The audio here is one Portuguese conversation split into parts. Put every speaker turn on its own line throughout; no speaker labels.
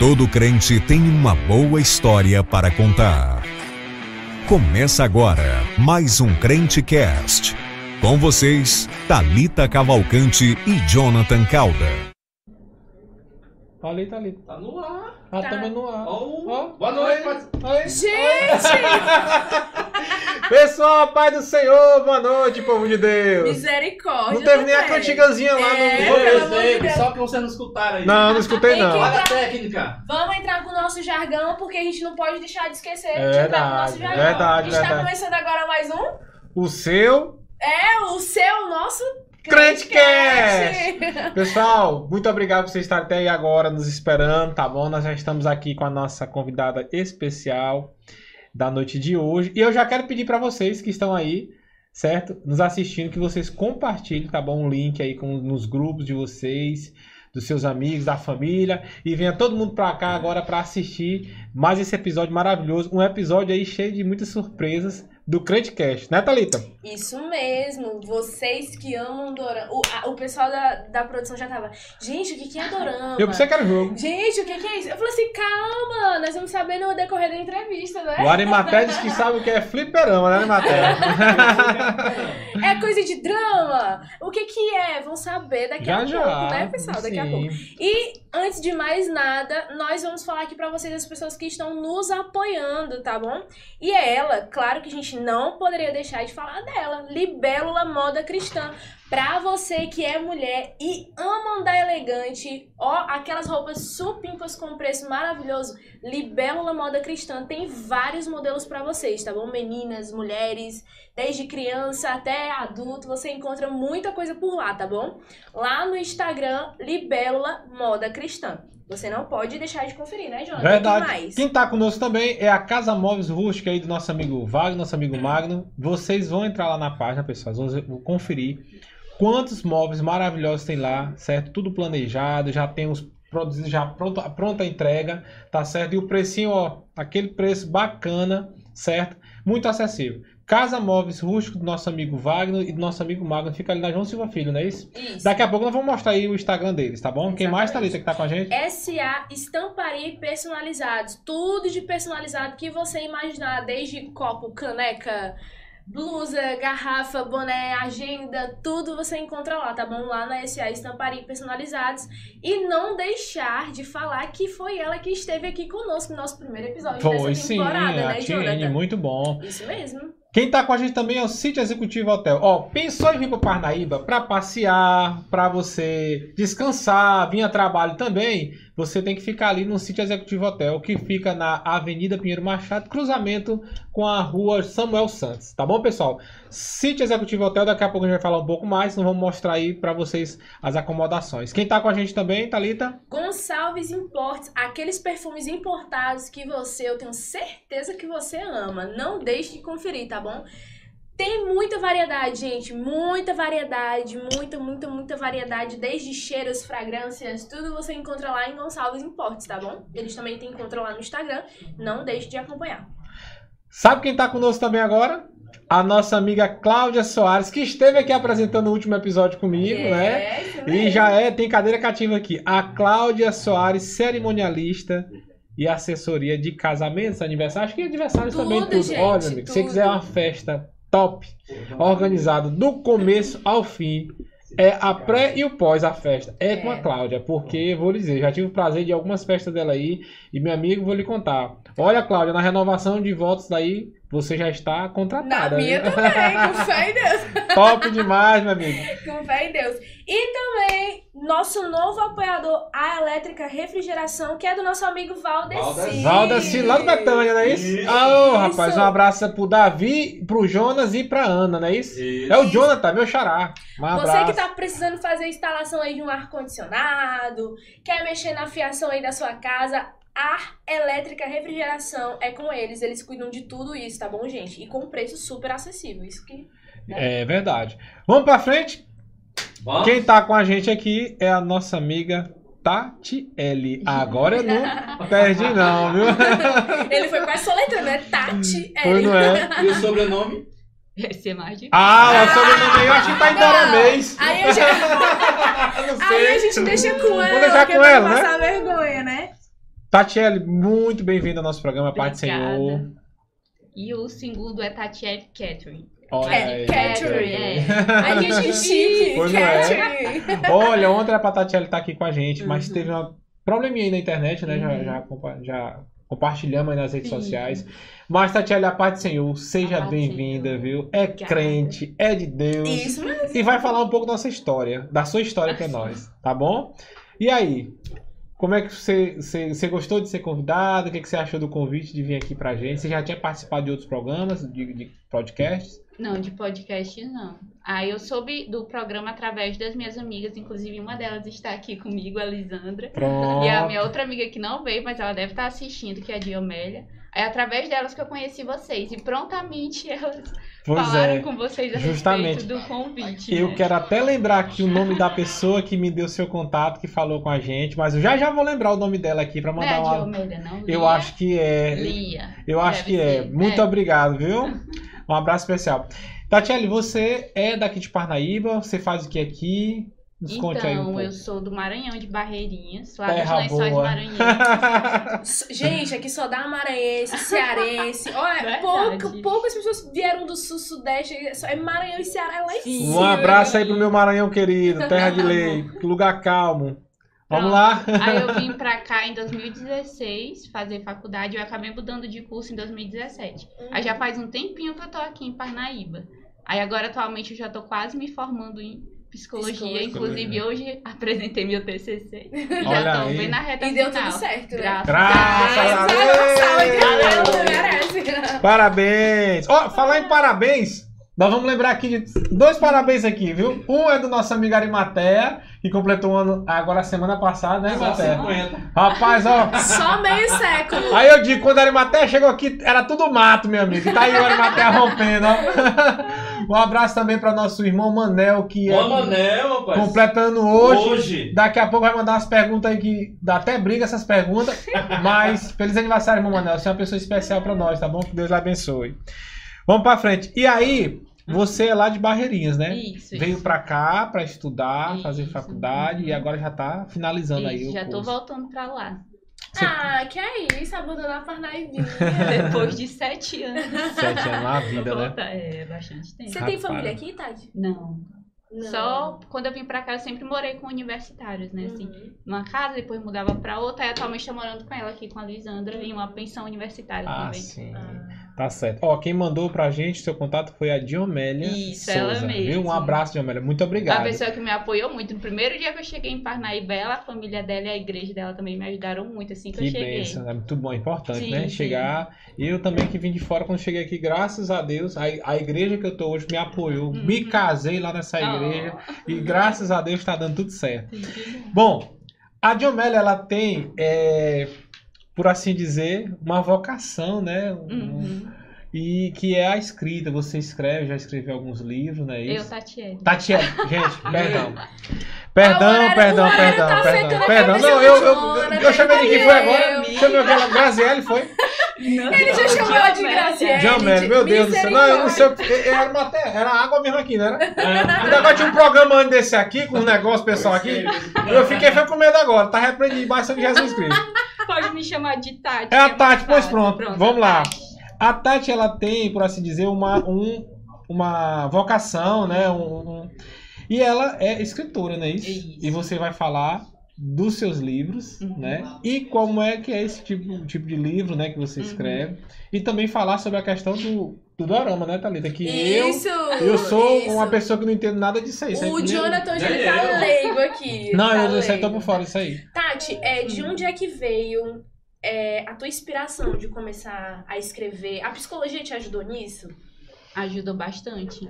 Todo crente tem uma boa história para contar. Começa agora mais um Crente Cast. Com vocês, Talita Cavalcante e Jonathan Calda.
Tá ali, tá ali.
Tá no ar.
Ah,
Tá.
tamo no ar.
Oh,
Ó.
Boa noite. pode-
Oi.
Gente!
Pessoal, Pai do Senhor, boa noite, povo de Deus.
Misericórdia.
Não teve nem a cantigazinha lá
É,
no.
de Deus.
só que vocês não escutaram aí.
Não, não escutei não.
Olha a técnica.
Vamos entrar com o nosso jargão, porque a gente não pode deixar de esquecer
É
de entrar com o nosso jargão.
verdade,
a gente tá começando agora mais um.
O seu
É o seu, o nosso.
Crente
Crentecast.
Pessoal, muito obrigado por vocês estarem até aí agora nos esperando, tá bom? Nós já estamos aqui com a nossa convidada especial da noite de hoje. E eu já quero pedir para vocês que estão aí, certo? Nos assistindo, que vocês compartilhem, tá bom? Um link aí com, nos grupos de vocês, dos seus amigos, da família. E venha todo mundo pra cá agora para assistir mais esse episódio maravilhoso. Um episódio aí cheio de muitas surpresas do Crentecast, né, Thalita?
Isso mesmo, vocês que amam Dorama. O, a- o pessoal da, da produção já tava. Gente, o que, que é Dorama?
Eu pensei que era jogo.
Gente, o que, que é isso? Eu falei assim, calma, nós vamos saber no decorrer da entrevista, né?
O Arimaté diz que sabe o que é fliperama, né, Arimaté?
É coisa de drama? O que que é? Vão saber daqui
já
a
já.
pouco, né, pessoal? Daqui a
Sim.
pouco. E antes de mais nada, nós vamos falar aqui pra vocês as pessoas que estão nos apoiando, tá bom? E é ela, claro que a gente não poderia deixar de falar dela, Libélula Moda Cristã. Pra você que é mulher e ama andar elegante, ó, aquelas roupas supimpas com preço maravilhoso, Libélula Moda Cristã tem vários modelos pra vocês, tá bom? Meninas, mulheres, desde criança até adulto, você encontra muita coisa por lá, tá bom? Lá no Instagram, Libélula Moda Cristã. Você não pode deixar de conferir, né, Jonathan?
Verdade.
O que mais?
Quem tá conosco também é a Casa Móveis Rústica aí do nosso amigo Wagner, nosso amigo Magno. Vocês vão entrar lá na página, pessoal, vão conferir quantos móveis maravilhosos tem lá, certo? Tudo planejado, já tem os produzidos já pronto, pronta a entrega, tá certo? E o precinho, ó, aquele preço bacana, certo? Muito acessível. Casa Móveis Rústico do nosso amigo Wagner e do nosso amigo Magno, fica ali na João Silva Filho, não é isso?
Isso.
Daqui a pouco nós vamos mostrar aí o Instagram deles, tá bom? Quem mais,
Exatamente.
Thalita, que tá com a gente?
SA Estamparia Personalizados. Tudo de personalizado que você imaginar, desde copo, caneca, blusa, garrafa, boné, agenda, tudo você encontra lá, tá bom? Lá na SA Estamparia Personalizados. E não deixar de falar que foi ela que esteve aqui conosco no nosso primeiro episódio
Foi
dessa
sim,
temporada,
a
né, Jonathan?
muito bom.
Isso mesmo.
Quem tá com a gente também é o Sítio Executivo Hotel. Ó, pensou em vir para Parnaíba para passear, para você descansar, vir a trabalho também? Você tem que ficar ali no Sítio Executivo Hotel, que fica na Avenida Pinheiro Machado, cruzamento com a Rua Samuel Santos. Tá bom, pessoal? Sítio Executivo Hotel, daqui a pouco a gente vai falar um pouco mais, então vamos mostrar aí para vocês as acomodações. Quem tá com a gente também, Thalita?
Gonçalves Imports, aqueles perfumes importados que você, eu tenho certeza que você ama. Não deixe de conferir, tá bom? Tem muita variedade, gente, muita variedade, muita, muita, muita variedade, desde cheiros, fragrâncias, tudo você encontra lá em Gonçalves Imports, tá bom? Eles também têm encontro lá no Instagram, não deixe de acompanhar.
Sabe quem tá conosco também agora? A nossa amiga Cláudia Soares, que esteve aqui apresentando o último episódio comigo, né?
É, isso
E já é, tem cadeira cativa aqui. A Cláudia Soares, cerimonialista e assessoria de casamentos, aniversário. Acho que aniversários
Tudo,
também, tudo.
gente,
Olha, amigo, se você
tudo.
quiser uma festa top, organizado do começo ao fim, é a pré e o pós a festa. É, com a
É.
Cláudia, porque, vou lhe dizer, já tive o prazer de algumas festas dela aí, e meu amigo, vou lhe contar. Olha, Cláudia, na renovação de votos daí, você já está
Na
contratada.
minha
viu?
também, com fé em Deus.
Top demais, meu amigo.
Com fé em Deus. E também, nosso novo apoiador, a Elétrica Refrigeração, que é do nosso amigo Valdeci.
Valdeci.
Lá do Betânia, não é isso?
Isso.
Ô, rapaz,
Isso.
um abraço pro Davi, pro Jonas e pra Ana, não é isso?
Isso.
É o Jonathan, meu xará. Um
Você que tá precisando fazer a instalação aí de um ar-condicionado, quer mexer na fiação aí da sua casa, a Elétrica Refrigeração é com eles. Eles cuidam de tudo isso, tá bom, gente? E com preço super acessível. Isso que.
É verdade. Vamos pra frente?
Vamos?
Quem tá com a gente aqui é a nossa amiga Tati L. Agora eu não perdi não, viu?
Ele foi quase soletrando, né? Tati.
Foi, não é?
E o sobrenome?
Esse é mais difícil.
Ah, o sobrenome aí eu acho que tá em Doramês.
Aí a gente,
não
aí a gente deixa com ela.
deixar
que é
com ela, né?
passar vergonha, né?
Tatiele, muito bem-vinda ao nosso programa, Pai do
Obrigada.
Senhor.
E o segundo é Tatiele Catherine.
Olha.
Catherine.
É.
Ai, que
é.
Catherine.
Olha, ontem era pra Tatiele estar aqui com a gente, mas
Uhum.
teve uma probleminha aí na internet, né? Já,
Uhum.
já, compa- já compartilhamos aí nas redes
Sim.
sociais. Mas, Tatiele, a paz do Senhor, seja
A
bem-vinda, viu? É
Obrigada.
crente, é de Deus.
Isso mesmo.
E vai falar um pouco da nossa história, da sua história pra nós, tá bom? E aí, como é que você, você, você gostou de ser convidado? O que, que você achou do convite de vir aqui pra gente? Você já tinha participado de outros programas, de, de podcasts?
Não, de podcast não. Aí eu soube do programa através das minhas amigas, inclusive uma delas está aqui comigo, a Lisandra.
Pronto.
E a minha outra amiga que não veio, mas ela deve estar assistindo, que é a Diomélia. É através delas que eu conheci vocês. E prontamente elas
Pois
falaram
é.
com vocês a
Justamente.
respeito do convite.
Eu
né?
quero até lembrar aqui o nome da pessoa que me deu seu contato, que falou com a gente, mas eu já já vou lembrar o nome dela aqui
é
mandar
a
uma.
Diomélia, não?
Eu
Lia?
acho que é.
Lia.
Eu acho
Deve
que é.
ser.
Muito
É.
obrigado, viu? Um abraço especial. Tatiele, você é daqui de Parnaíba? Você faz o que aqui? Nos conte aí um
Então,
pouco.
eu sou do Maranhão de Barreirinhas, lá
Terra
dos lençóis
boa.
maranhenses.
Gente, aqui só dá maranhense, cearense. Olha, pouca, poucas pessoas vieram do sul, sudeste. Só é Maranhão e Ceará é lá em cima.
Um abraço aí pro meu Maranhão querido, terra de lei, lugar calmo. Vamos
Pronto.
lá?
Aí eu vim pra cá em 2016 fazer faculdade, eu acabei mudando de curso em 2017. Aí já faz um tempinho que eu tô aqui em Parnaíba. Aí agora atualmente eu já tô quase me formando em psicologia,
Psicologia.
inclusive hoje apresentei meu TCC.
Olha
já tô
aí.
bem na reta
E deu tudo certo, né?
Graças,
Graças
a Deus.
Merece.
Parabéns! Ó, falar em parabéns, nós vamos lembrar aqui de dois parabéns aqui, viu? Um é do nosso amigo Arimatea, que completou um ano agora semana passada, né,
Só
Arimatea?
50.
Rapaz, ó.
Só meio século.
Aí eu digo, quando a Arimatea chegou aqui, era tudo mato, meu amigo. E tá aí o Arimatea rompendo, ó. Um abraço também para nosso irmão Manel, que é
Ó, Manel, rapaz.
completando hoje.
Hoje.
Daqui a pouco vai mandar umas perguntas aí que dá até briga essas perguntas. Mas feliz aniversário, irmão Manel. Você é uma pessoa especial pra nós, tá bom? Que Deus lhe abençoe. Vamos pra frente. E aí, você é lá de Barreirinhas, né?
Isso,
Veio
isso.
pra cá pra estudar,
Isso.
fazer faculdade e agora já tá finalizando aí o
já tô
curso.
voltando pra lá.
Você-
Ah, que é isso, abandonar a Parnaibinha.
Depois de sete anos.
Sete anos na vida, né?
É, bastante tempo.
Você
Rapaz.
tem família aqui, Tati?
Não.
Não.
Só quando eu vim pra cá, eu sempre morei com universitários, né? Assim,
Uhum.
numa casa, depois mudava pra outra. Aí atualmente tô morando com ela aqui, com a Lisandra, em uma pensão universitária
Ah,
também.
sim.
Ah.
Tá certo. Ó, quem mandou pra gente seu contato foi a Diomélia
Isso,
Souza.
ela
Viu?
mesmo.
Um abraço, Diomélia. Muito
A
obrigado.
pessoa que me apoiou muito. No primeiro dia que eu cheguei em Parnaíba, ela, a família dela e a igreja dela também me ajudaram muito assim que,
Que
eu cheguei.
bênção, é muito bom, é importante,
Sim,
né?
sim.
Chegar. Eu também que vim de fora, quando cheguei aqui, graças a Deus, a, a igreja que eu tô hoje me apoiou.
Uhum.
Me casei lá nessa igreja e graças a Deus tá dando tudo certo.
Oh, sim.
Bom, a Diomélia, ela tem, é, por assim dizer, uma vocação, né? Um-
Uhum.
E que é a escrita. Você escreve, já escreveu alguns livros, não é
Eu,
isso?
Tatiele.
Tatiana, gente, perdão. Perdão, perdão, perdão,
tá
perdão, perdão.
cabeça
Não, eu, eu,
Joana,
eu chamei de quem foi agora? Chamei aquela Graziele, foi?
Ele já chamou ela de Graciele.
Jamel, meu Deus do céu. Não, eu não sei o que. Era, uma te- era água mesmo aqui, não era? O negócio tinha um programa antes desse aqui, com um negócio pessoal aqui. Eu fiquei foi com medo agora. Tá repreendido embaixo de Jesus Cristo.
Pode me chamar de Tati.
É a
mais
Tati, pois
fácil.
pronto. Vamos
a
lá. A Tati, ela tem, por assim dizer, uma, um, uma vocação, né? Um, um- E ela é escritora, não é isso?
Isso.
E você vai falar dos seus livros,
Uhum.
né? E como é que é esse tipo, tipo de livro, né, que você
Uhum.
escreve. E também falar sobre a questão do, do dorama, né, Thalita? Que eu,
Isso!
eu sou
isso.
uma pessoa que não entendo nada disso aí.
O? Jonathan
É
tá
eu.
leigo aqui.
Não,
tá
eu, eu sei, tô por fora disso aí.
Tati, é, de onde é que veio é, a tua inspiração de começar a escrever? A psicologia te ajudou nisso?
Ajudou bastante.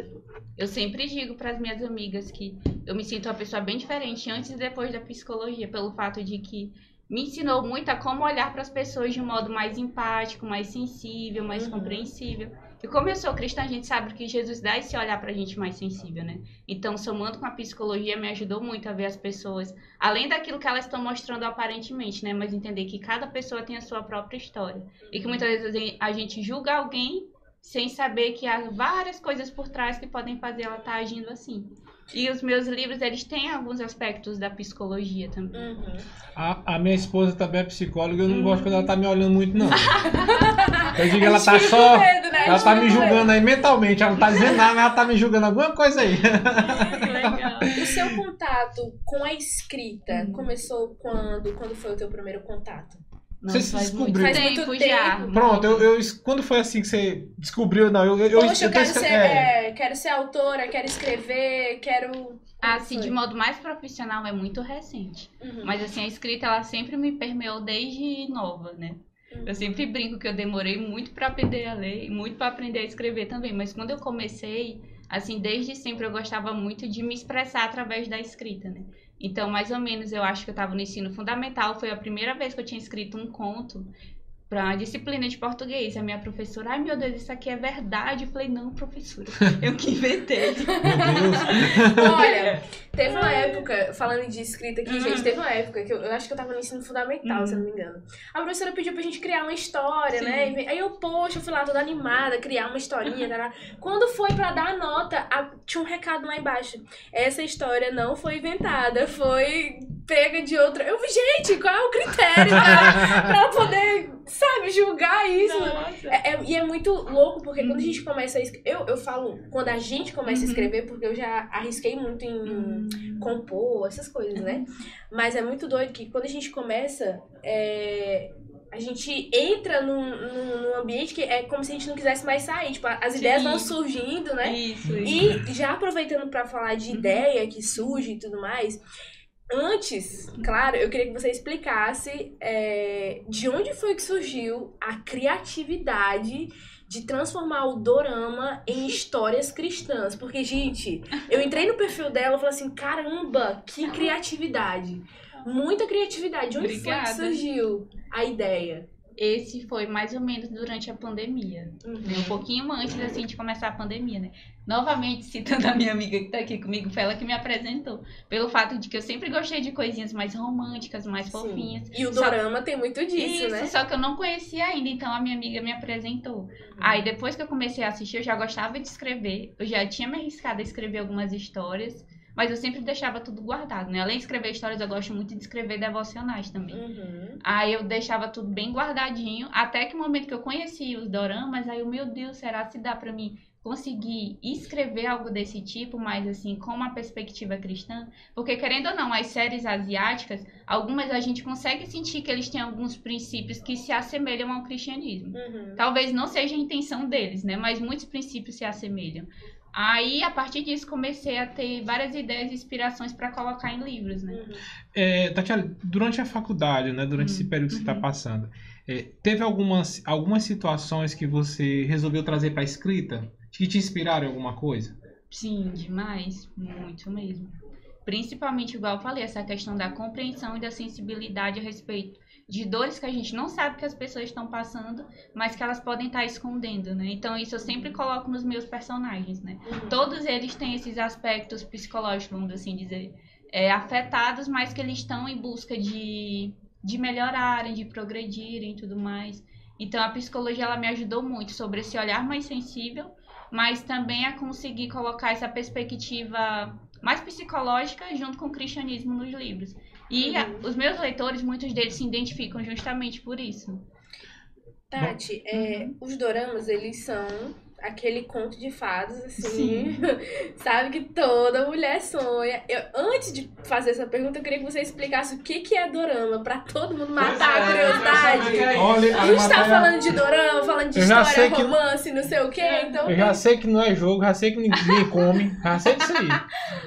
Eu sempre digo para as minhas amigas que eu me sinto uma pessoa bem diferente antes e depois da psicologia, pelo fato de que me ensinou muito a como olhar para as pessoas de um modo mais empático, mais sensível, mais
Uhum.
compreensível. E como eu sou cristã, a gente sabe que Jesus dá esse olhar pra gente mais sensível, né? Então, somando com a psicologia, me ajudou muito a ver as pessoas, além daquilo que elas estão mostrando aparentemente, né? Mas entender que cada pessoa tem a sua própria história. E que muitas vezes a gente julga alguém sem saber que há várias coisas por trás que podem fazer ela estar agindo assim. E os meus livros, eles têm alguns aspectos da psicologia também.
Uhum.
A, a minha esposa também é psicóloga, eu não
Hum.
gosto quando ela tá me olhando muito, não. Eu digo, ela tá só.
medo, né?
Ela
gente
tá me
medo.
julgando aí mentalmente. Ela não tá dizendo nada, mas ela tá me julgando alguma coisa aí.
Que legal.
O seu contato com a escrita
Uhum.
começou quando? Quando foi o teu primeiro contato?
Nossa,
Você se
faz muito
descobriu.
Faz
tempo
muito
já.
tempo.
Pronto, eu, eu- quando foi assim que você descobriu? Não, eu. eu, eu
Poxa, eu,
tô
quero,
escre-
ser,
é.
é, quero ser autora, quero escrever, quero.
Assim,
Foi.
de modo mais profissional, é muito recente.
Uhum.
Mas assim, a escrita, ela sempre me permeou desde nova, né?
Uhum.
Eu sempre brinco que eu demorei muito pra aprender a ler e muito pra aprender a escrever também. Mas quando eu comecei, assim, desde sempre eu gostava muito de me expressar através da escrita, né? Então, mais ou menos, eu acho que eu estava no ensino fundamental. Foi a primeira vez que eu tinha escrito um conto para disciplina de português. A minha professora, ai meu Deus, isso aqui é verdade. Eu falei, não, professora, eu que inventei.
Olha, teve uma época, falando de escrita aqui,
Hum.
gente, teve uma época que eu, eu acho que eu tava no ensino fundamental,
Hum.
se eu não me engano. A professora pediu pra gente criar uma história,
Sim.
né? Aí eu, poxa, eu fui lá toda animada, criar uma historinha. tará. Quando foi pra dar a nota, a- tinha um recado lá embaixo. Essa história não foi inventada, foi pega de outra. Eu, gente, qual é o critério pra, pra poder, sabe, julgar isso? É- é- e é muito louco, porque quando a gente começa a escrever. Eu, eu falo quando a gente começa a
Uhum.
escrever, porque eu já arrisquei muito em compor, essas coisas, né? Mas é muito doido que quando a gente começa, é, a gente entra num, num, num ambiente que é como se a gente não quisesse mais sair. Tipo, as
Sim.
ideias vão surgindo, né?
Isso, isso.
E já aproveitando pra falar de
Uhum.
ideia que surge e tudo mais, antes, claro, eu queria que você explicasse é, de onde foi que surgiu a criatividade de transformar o dorama em histórias cristãs. Porque, gente, eu entrei no perfil dela e falei assim, caramba, que criatividade. Muita criatividade. De onde foi
Obrigada.
que surgiu a ideia?
Esse foi mais ou menos durante a pandemia. né? Um pouquinho antes assim de começar a pandemia, né? Novamente, citando a minha amiga que tá aqui comigo, foi ela que me apresentou. Pelo fato de que eu sempre gostei de coisinhas mais românticas, mais
Sim.
fofinhas.
E o
Só-
dorama tem muito disso,
Isso,
né?
só que eu não conhecia ainda, então a minha amiga me apresentou. Aí depois que eu comecei a assistir, eu já gostava de escrever. Eu já tinha me arriscado a escrever algumas histórias, mas eu sempre deixava tudo guardado, né? Além de escrever histórias, eu gosto muito de escrever devocionais também.
Uhum.
Aí eu deixava tudo bem guardadinho, até que o momento que eu conheci os doramas, aí eu, meu Deus, será se dá pra mim conseguir escrever algo desse tipo, mas assim, com uma perspectiva cristã? Porque querendo ou não, as séries asiáticas, algumas a gente consegue sentir que eles têm alguns princípios que se assemelham ao cristianismo.
Uhum.
Talvez não seja a intenção deles, né? Mas muitos princípios se assemelham. Aí, a partir disso, comecei a ter várias ideias e inspirações para colocar em livros, né?
Uhum.
É, Tatiana, durante a faculdade, né, durante esse
Hum,
período que você está
uhum.
passando, é, teve algumas, algumas situações que você resolveu trazer para a escrita que te inspiraram em alguma coisa?
Sim, demais. Muito mesmo. Principalmente, igual eu falei, essa questão da compreensão e da sensibilidade a respeito de dores que a gente não sabe que as pessoas estão passando, mas que elas podem estar escondendo, né? Então, isso eu sempre coloco nos meus personagens, né?
Uhum.
Todos eles têm esses aspectos psicológicos, vamos assim dizer, é, afetados, mas que eles estão em busca de, de melhorarem, de progredirem e tudo mais. Então, a psicologia, ela me ajudou muito sobre esse olhar mais sensível, mas também a conseguir colocar essa perspectiva mais psicológica junto com o cristianismo nos livros. E a- os meus leitores, muitos deles se identificam justamente por isso.
Tati, é,
Uhum.
os doramas, eles são aquele conto de fadas, assim,
Sim.
sabe que toda mulher sonha. Eu, antes de fazer essa pergunta, eu queria que você explicasse o que, que é dorama, pra todo mundo matar a
Pois é,
curiosidade.
eu
Olha,
A gente tá falando de dorama, falando de história,
que-
romance, não sei o quê, então
Eu já sei que não é jogo, já sei que ninguém come, já sei disso aí.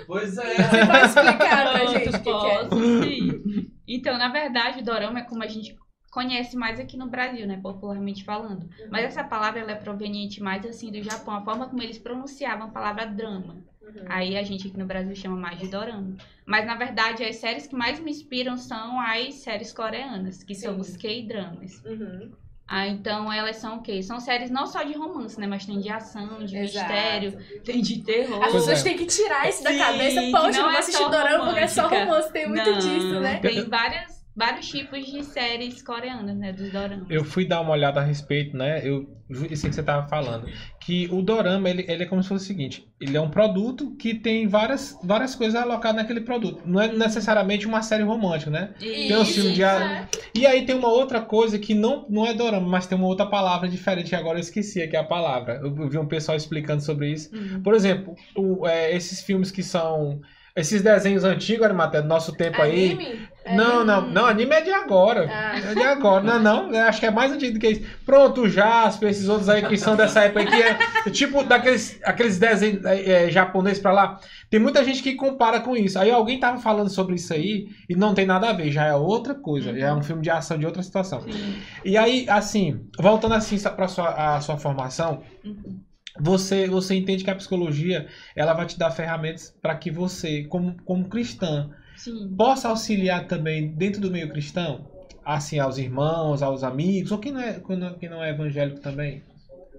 Pois é.
você pode explicar pra gente o que, que é.
Então, na verdade, o dorama é como a gente conhece mais aqui no Brasil, né, popularmente falando. Mas essa palavra ela é proveniente mais assim do Japão, a forma como eles pronunciavam a palavra drama.
Uhum.
Aí a gente aqui no Brasil chama mais de dorama. Mas na verdade, as séries que mais me inspiram são as séries coreanas, que são
Sim.
os K-dramas.
Uhum.
Ah, então elas são o quê? São séries não só de romance, né, mas tem de ação, de
Exato.
mistério, tem de terror.
As pessoas
é.
têm que tirar isso da
Sim,
cabeça. Poxa,
não
não
é
assistir
só
dorama porque é só romance. Tem muito
Não,
disso, né?
Tem várias vários tipos de séries coreanas, né? Dos doramas.
Eu fui dar uma olhada a respeito, né? Eu sei que você estava falando. Que o dorama, ele, ele é como se fosse o seguinte: ele é um produto que tem várias, várias coisas alocadas naquele produto. Não é necessariamente uma série romântica, né? Tem um
Isso.
filme de.
é.
E aí tem uma outra coisa que não, não é dorama, mas tem uma outra palavra diferente que agora eu esqueci, que é a palavra. Eu vi um pessoal explicando sobre isso.
Hum.
Por exemplo, o- é, esses filmes que são. Esses desenhos antigos, Arimaté, do nosso tempo aí.
Anime? É.
Não, não, não, anime é de agora.
Ah.
É de agora, não, não, eu acho que é mais antigo do que isso. Pronto, o Jasper, esses outros aí que são dessa época aí, que é tipo daqueles aqueles desenhos é, é, japoneses pra lá. Tem muita gente que compara com isso. Aí alguém tava falando sobre isso aí e não tem nada a ver, já é outra coisa, já é um filme de ação de outra situação.
Sim.
E aí, assim, voltando assim pra sua, a sua formação,
Uhum.
Você, você entende que a psicologia ela vai te dar ferramentas para que você, como, como cristã,
Sim.
possa auxiliar também dentro do meio cristão, assim, aos irmãos, aos amigos, ou quem não é, quem não- não é evangélico também.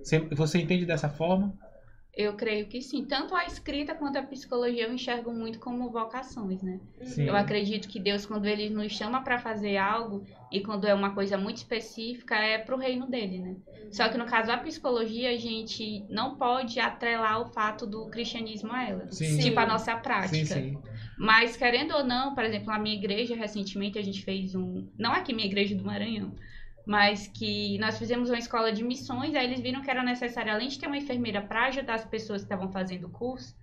Você, você entende dessa forma?
Eu creio que sim. Tanto a escrita quanto a psicologia eu enxergo muito como vocações, né?
Sim.
Eu acredito que Deus, quando ele nos chama para fazer algo, e quando é uma coisa muito específica, é pro reino dele, né? Só que no caso da psicologia, a gente não pode atrelar o fato do cristianismo a ela.
Sim.
Tipo a nossa prática.
Sim, sim.
Mas querendo ou não, por exemplo, na minha igreja, recentemente a gente fez um. Não aqui minha igreja do Maranhão, mas que nós fizemos uma escola de missões, aí eles viram que era necessário, além de ter uma enfermeira para ajudar as pessoas que estavam fazendo o curso,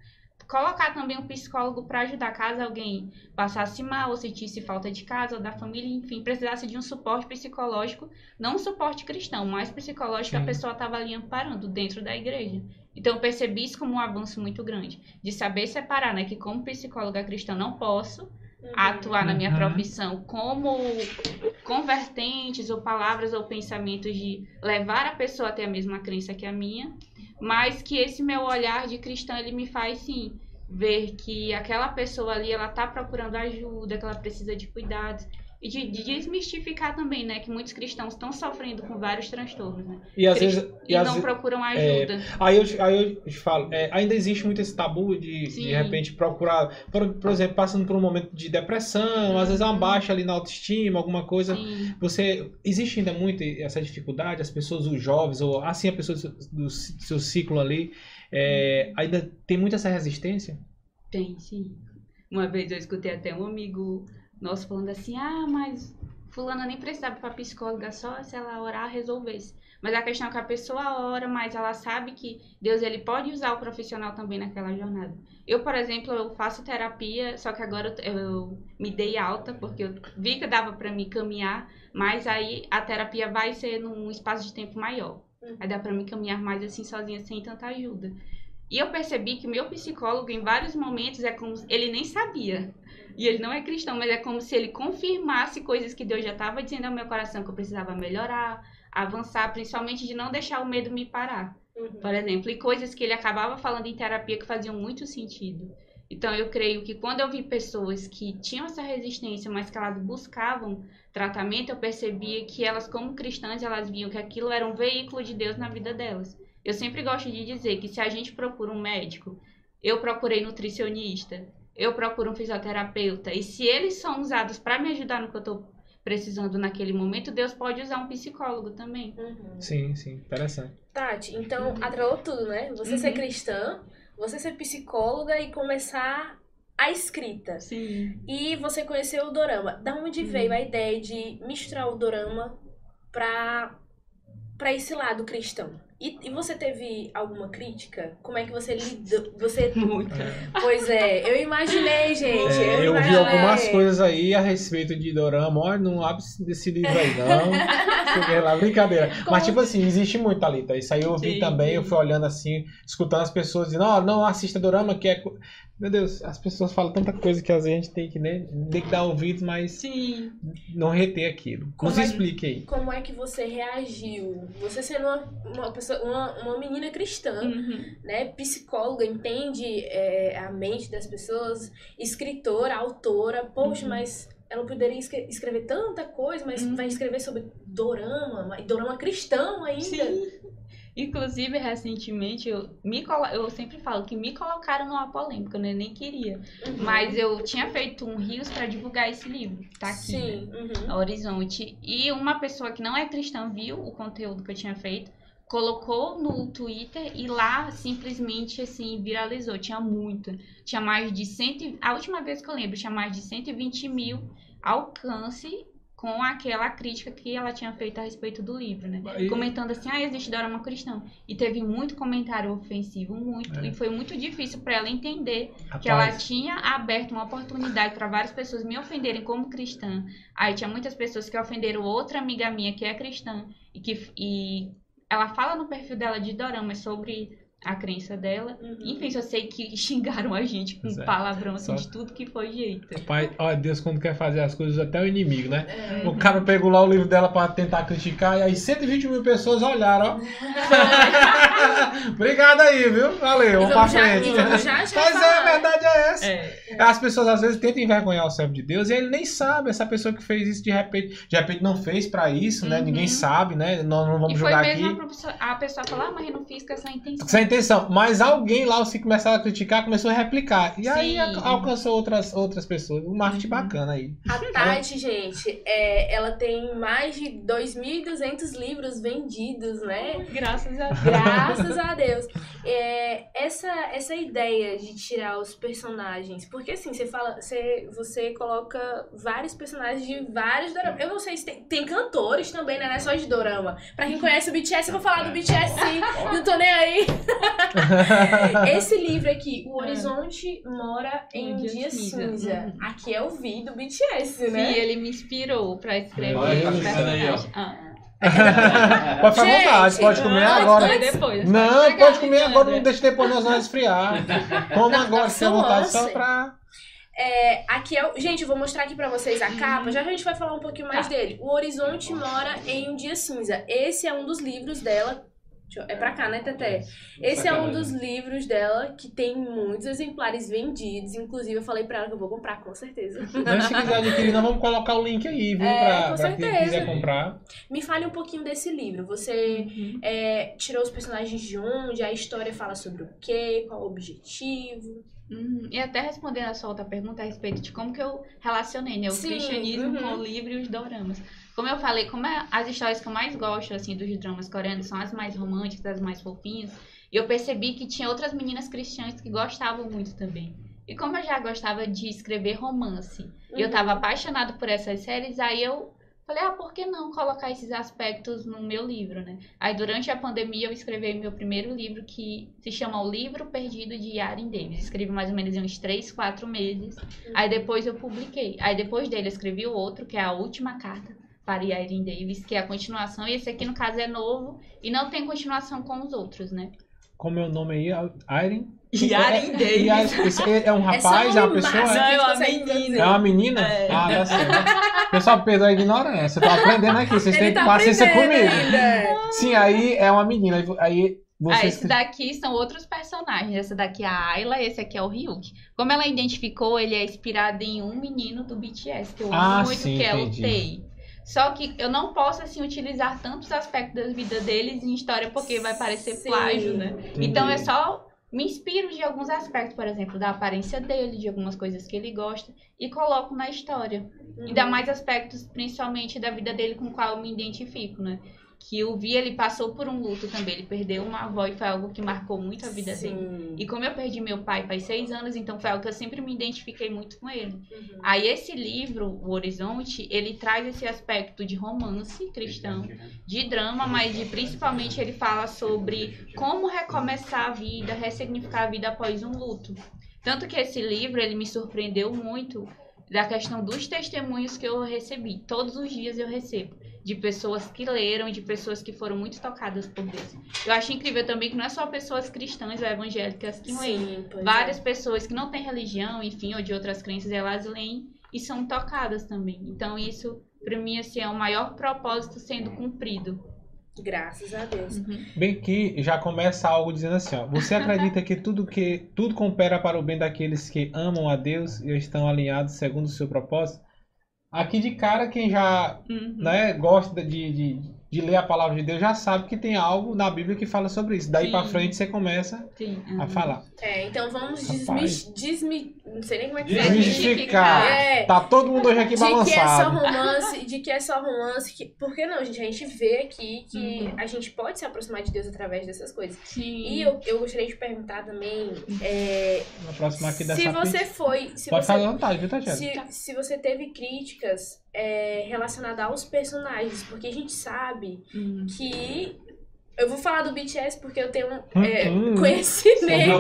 colocar também um psicólogo para ajudar caso alguém passasse mal ou sentisse falta de casa ou da família, enfim, precisasse de um suporte psicológico, não um suporte cristão, mas psicológico
Sim.
a pessoa estava ali amparando dentro da igreja. Então eu percebi isso como um avanço muito grande, de saber separar, né, que como psicóloga cristã não posso Atuar na minha profissão como convertentes ou palavras ou pensamentos de levar a pessoa a ter a mesma crença que a minha, mas que esse meu olhar de cristã ele me faz sim ver que aquela pessoa ali ela tá procurando ajuda, que ela precisa de cuidados e de, de desmistificar também, né, que muitos cristãos estão sofrendo com vários transtornos, né,
E às vezes.
e,
e
não
ve-
procuram ajuda.
Aí eu, te- aí eu falo, é, ainda existe muito esse tabu de, de repente, procurar, por, por exemplo, passando por um momento de depressão, às vezes é uma baixa ali na autoestima, alguma coisa.
Sim.
Você existe ainda muito essa dificuldade, as pessoas, os jovens, ou assim a pessoa do, seu- do seu ciclo ali, é, ainda tem muita essa resistência?
Tem, sim. Uma vez eu escutei até um amigo nosso falando assim, ah, mas fulana nem precisava pra psicóloga, só se ela orar resolvesse. Mas a questão é que a pessoa ora, mas ela sabe que Deus ele pode usar o profissional também naquela jornada. Eu, por exemplo, eu faço terapia, só que agora eu, eu me dei alta, porque eu vi que dava pra mim caminhar, mas aí a terapia vai ser num espaço de tempo maior. Aí dá pra mim caminhar mais assim sozinha, sem tanta ajuda. E eu percebi que o meu psicólogo, em vários momentos, é como ele nem sabia. E ele não é cristão, mas é como se ele confirmasse coisas que Deus já estava dizendo ao meu coração que eu precisava melhorar, avançar, principalmente de não deixar o medo me parar.
Uhum.
Por exemplo, e coisas que ele acabava falando em terapia que faziam muito sentido. Então eu creio que quando eu vi pessoas que tinham essa resistência, mas que elas buscavam tratamento, eu percebia que elas, como cristãs, elas viam que aquilo era um veículo de Deus na vida delas. Eu sempre gosto de dizer que se a gente procura um médico, eu procurei nutricionista, eu procuro um fisioterapeuta, e se eles são usados para me ajudar no que eu estou precisando naquele momento, Deus pode usar um psicólogo também.
Uhum.
Sim, sim, interessante.
Tati, então atrelou tudo, né? Você ser
Uhum.
cristã, você ser psicóloga e começar a escrita.
Sim.
E você conheceu o dorama. Da onde veio a ideia de misturar o dorama pra, pra esse lado cristão? E, e você teve alguma crítica? Como é que você lidou? Você.
Muita.
Pois é, eu imaginei, gente.
É, eu vi
imaginei.
algumas coisas aí a respeito de Dorama. Olha, não abre esse livro aí, não. Lá, brincadeira. Mas, tipo assim, existe muito, Thalita. Isso aí eu vi
Sim,
também. Eu fui olhando assim, escutando as pessoas dizendo: Ó, não assista Dorama, que é. Co-". Meu Deus, as pessoas falam tanta coisa que às vezes a gente tem que, né, tem que dar ouvidos, mas
Sim.
não reter aquilo.
Como
Nos
é-
explique aí.
Como é que você reagiu? Você sendo uma, uma, pessoa, uma, uma menina cristã,
Uhum.
né? Psicóloga, entende é, a mente das pessoas, escritora, autora. Poxa,
Uhum.
mas ela poderia escre- escrever tanta coisa, mas
Uhum.
vai escrever sobre dorama, mas dorama cristão ainda.
Sim. Inclusive, recentemente, eu, me eu sempre falo que me colocaram numa polêmica, né? eu nem queria.
Uhum.
Mas eu tinha feito um rios para divulgar esse livro. Tá aqui.
Sim. Uhum.
Horizonte. E uma pessoa que não é cristã viu o conteúdo que eu tinha feito, colocou no Twitter e lá simplesmente assim viralizou. Tinha muito. Tinha mais de 100. A última vez que eu lembro, tinha mais de 120 mil alcance com aquela crítica que ela tinha feito a respeito do livro, né?
E-
Comentando assim, ah, existe dorama cristão. E teve muito comentário ofensivo, muito.
É.
E foi muito difícil para ela entender que ela
Rapaz,
tinha aberto uma oportunidade para várias pessoas me ofenderem como cristã. Aí tinha muitas pessoas que ofenderam outra amiga minha que é cristã e que e ela fala no perfil dela de dorama sobre a crença dela.
Uhum.
Enfim, só sei que xingaram a gente com
é.
palavrão assim,
Só-
de tudo que foi jeito.
Rapaz, olha, Deus quando quer fazer as coisas até o inimigo, né?
É.
O cara pegou lá o livro dela pra tentar criticar e aí 120 mil pessoas olharam, ó. Obrigado aí, viu? Valeu, vamos pra
já-
frente.
vamos já- já
Mas é,
falar,
a verdade é essa.
É.
As pessoas às vezes tentam envergonhar o servo de Deus e ele nem sabe. Essa pessoa que fez isso de repente, de repente não fez pra isso, né?
Uhum.
Ninguém sabe, né? Nós não vamos
E foi
julgar
mesmo
aqui.
a pessoa, a pessoa falar, ah, mas eu não fiz com essa intenção.
Sem intenção. Mas alguém lá, se começaram a criticar, começou a replicar. E aí
Sim.
a- alcançou outras, outras pessoas. Um marketing
Uhum.
bacana aí.
A Tati, gente, é, ela tem mais de 2.200 livros vendidos, né?
Graças a Deus.
Graças a Deus. É, essa, essa ideia de tirar os personagens, porque assim, você fala, você, você coloca vários personagens de vários doramas. Eu não sei se tem, tem cantores também, né? Não é só de dorama. Pra quem conhece o BTS, eu vou falar do BTS sim. Não tô nem aí. Esse livro aqui, O Horizonte Mora em um Dia, Cinza.
Uhum.
Aqui é o V do BTS,
Sim,
né?
ele me inspirou pra escrever
Olha, tá
aí, ó.
Ah.
Pode ficar à vontade, pode comer
antes-
agora.
Depois.
Não, pode
a
comer agora, não deixa depois nós vamos esfriar.
Não,
agora,
não,
fica à vontade, só pra.
É, aqui é. Gente, eu vou mostrar aqui pra vocês a capa. Já a gente vai falar um pouquinho mais
Tá.
dele. O Horizonte Mora em um Dia Cinza. Esse é um dos livros dela. É pra cá, né, Teté? Esse é um dos livros dela que tem muitos exemplares vendidos. Inclusive, eu falei pra ela que eu vou comprar, com certeza.
Mas se quiser adquirir, nós vamos colocar o link aí, viu?
É,
pra
com
pra quem
certeza.
quiser comprar.
Me fale um pouquinho desse livro. Você
Uhum.
é, tirou os personagens de onde? A história fala sobre o quê? Qual o objetivo?
Uhum. E até respondendo a sua outra pergunta a respeito de como que eu relacionei né, o
Sim,
cristianismo
uhum.
com o livro e os doramas. Como eu falei, como é- as histórias que eu mais gosto assim dos dramas coreanos são as mais românticas, as mais fofinhas, e eu percebi que tinha outras meninas cristãs que gostavam muito também. E como eu já gostava de escrever romance, e eu
Uhum.
tava apaixonado por essas séries, aí eu falei, ah, por que não colocar esses aspectos no meu livro, né? Aí durante a pandemia eu escrevi meu primeiro livro que se chama O Livro Perdido de Yaren Davis. Escrevi mais ou menos uns 3, 4 meses. Aí depois eu publiquei. Aí depois dele eu escrevi o outro, que é a última carta para Yaren Davis, que é a continuação. E esse aqui no caso é novo e não tem continuação com os outros, né?
Como é o nome aí? Airen?
Yaren
É-
Davis.
É é um
É
rapaz, é uma
um
pessoa?
Não,
É,
é uma menina.
é uma menina?
É.
Ah, tá certo. Pessoal, perdoa a ignorância. Tô aprendendo aqui. Vocês
Ele
têm
tá
paciência comigo.
ainda.
Sim, aí é uma menina. Aí-
Ah,
vocês.
esse daqui são outros personagens. Essa daqui é a Ayla, esse aqui é o Ryuk. Como ela identificou, ele é inspirado em um menino do BTS, que eu
Ah,
amo muito,
sim,
que é
entendi.
o Tae. Só que eu não posso, assim, utilizar tantos aspectos da vida deles em história, porque vai parecer
Sim.
plágio, né?
Entendi.
Então é só me inspiro de alguns aspectos, por exemplo, da aparência dele, de algumas coisas que ele gosta, e coloco na história. Ainda mais aspectos, principalmente, da vida dele com o qual eu me identifico, né? Que o Vi, ele passou por um luto também. Ele perdeu uma avó e foi algo que marcou muito a vida dele.
Sim.
E como eu perdi meu pai faz seis anos, então foi algo que eu sempre me identifiquei muito com ele.
Uhum.
Aí esse livro, O Horizonte, ele traz esse aspecto de romance cristão, de drama, mas de principalmente ele fala sobre como recomeçar a vida, ressignificar a vida após um luto. Tanto que esse livro, ele me surpreendeu muito da questão dos testemunhos que eu recebi. Todos os dias eu recebo. De pessoas que leram e de pessoas que foram muito tocadas por Deus. Eu acho incrível também que não é só pessoas cristãs ou evangélicas que leem.
Pois
Várias
é.
pessoas que não têm religião, enfim, ou de outras crenças, elas leem e são tocadas também. Então isso, pra mim, assim, é o maior propósito sendo cumprido.
Graças a Deus.
Bem que já começa algo dizendo assim, ó. Você acredita que tudo que tudo coopera para o bem daqueles que amam a Deus e estão alinhados segundo o seu propósito? Aqui de cara, quem já
Uhum.
né, gosta de, de, de ler a palavra de Deus já sabe que tem algo na Bíblia que fala sobre isso. Daí pra frente você começa
Sim.
a
aham.
falar.
É, então vamos
Rapaz.
desmi... desmi... Não sei nem como é que
Desmistificar.
É.
Tá todo mundo hoje aqui
De que é só
balançado.
romance, de que é só romance. Que... Por que não, gente? A gente vê aqui que
Uhum.
a gente pode se aproximar de Deus através dessas coisas.
Sim.
E eu, eu gostaria de perguntar também é,
Na próxima aqui dessa
se você foi. Se
Pode
você,
falar à vontade, viu, Tatiana?
se, se você teve críticas é, relacionadas aos personagens, porque a gente sabe
Hum.
que. Eu vou falar do BTS porque eu tenho é,
Hum, hum.
conhecimento.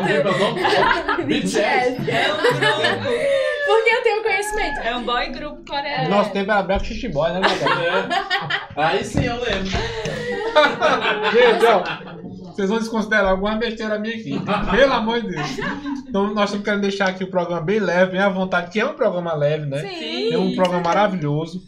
BTS.
É um grupo.
Porque eu tenho conhecimento.
É um boy grupo coreano.
No nosso tempo era Black Boy, né?
É. Aí sim eu lembro.
Gente, ó, vocês vão desconsiderar alguma besteira minha aqui. Pelo amor de Deus. Então, nós estamos querendo deixar aqui o programa bem leve, bem à vontade, que é um programa leve, né?
Sim.
É um programa maravilhoso.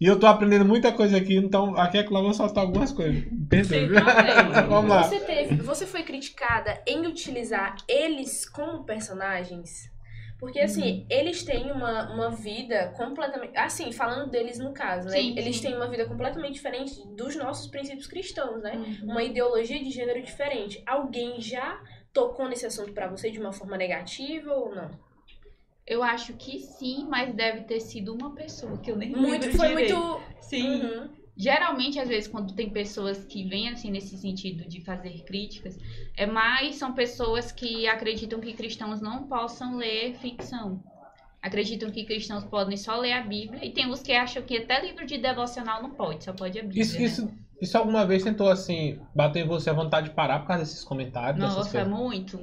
E eu tô aprendendo muita coisa aqui, então aqui é que eu vou soltar algumas coisas. Entendeu?
Sem problema.
Vamos lá.
Você teve, você foi criticada em utilizar eles como personagens? Porque, assim, eles têm uma, uma vida completamente. Assim, falando deles no caso, né?
Sim,
eles
sim.
têm uma vida completamente diferente dos nossos princípios cristãos, né?
Uhum.
Uma ideologia de gênero diferente. Alguém já tocou nesse assunto pra você de uma forma negativa ou não?
Eu acho que sim, mas deve ter sido uma pessoa que eu nem
Muito,
lembro
foi
direito.
muito.
Sim.
Uhum.
Geralmente, às vezes, quando tem pessoas que vêm assim nesse sentido de fazer críticas, é mais são pessoas que acreditam que cristãos não possam ler ficção. Acreditam que cristãos podem só ler a Bíblia. E tem os que acham que até livro de devocional não pode, só pode a Bíblia.
Isso,
né?
isso, isso alguma vez tentou, assim, bater em você a vontade de parar por causa desses comentários?
Nossa, muito.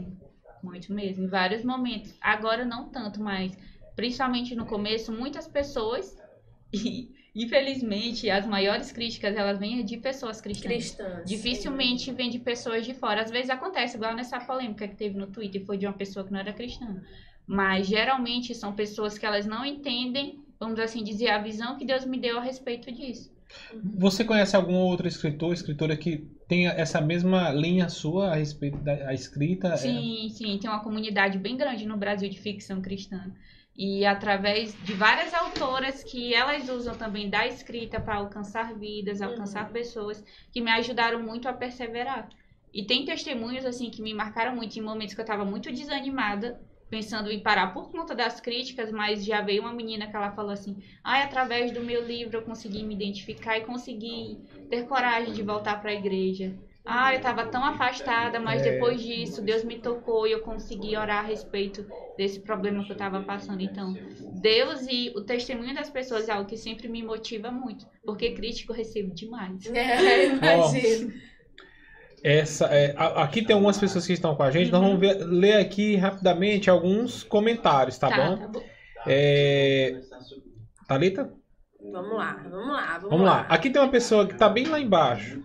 Muito mesmo. Em vários momentos. Agora não tanto, mas principalmente no começo, muitas pessoas. E infelizmente as maiores críticas elas vêm de pessoas cristãs.
Cristãs.
Dificilmente vem de pessoas de fora. Às vezes acontece, igual nessa polêmica que teve no Twitter, foi de uma pessoa que não era cristã. Mas geralmente são pessoas que elas não entendem, vamos assim dizer, a visão que Deus me deu a respeito disso.
Você conhece algum outro escritor, escritora que tenha essa mesma linha sua a respeito da a escrita? É,
Sim, sim, tem uma comunidade bem grande no Brasil de ficção cristã. E através de várias autoras que elas usam também da escrita para alcançar vidas, alcançar pessoas, que me ajudaram muito a perseverar. E tem testemunhos assim que me marcaram muito em momentos que eu estava muito desanimada, pensando em parar por conta das críticas, mas já veio uma menina que ela falou assim: "Ai, através do meu livro eu consegui me identificar e consegui ter coragem de voltar para a igreja". Ah, eu estava tão afastada, mas
É.
depois disso Deus me tocou e eu consegui orar a respeito desse problema que eu estava passando. Então, Deus e o testemunho das pessoas é algo que sempre me motiva muito, porque crítico eu recebo demais.
É, imagino.
Essa, é, aqui tem algumas pessoas que estão com a gente. Nós
Uhum.
vamos ver- ler aqui rapidamente alguns comentários, tá, bom?
tá bom.
É, Thalita?
Vamos lá, vamos lá, vamos,
Vamos lá. Aqui tem uma pessoa que tá bem lá embaixo.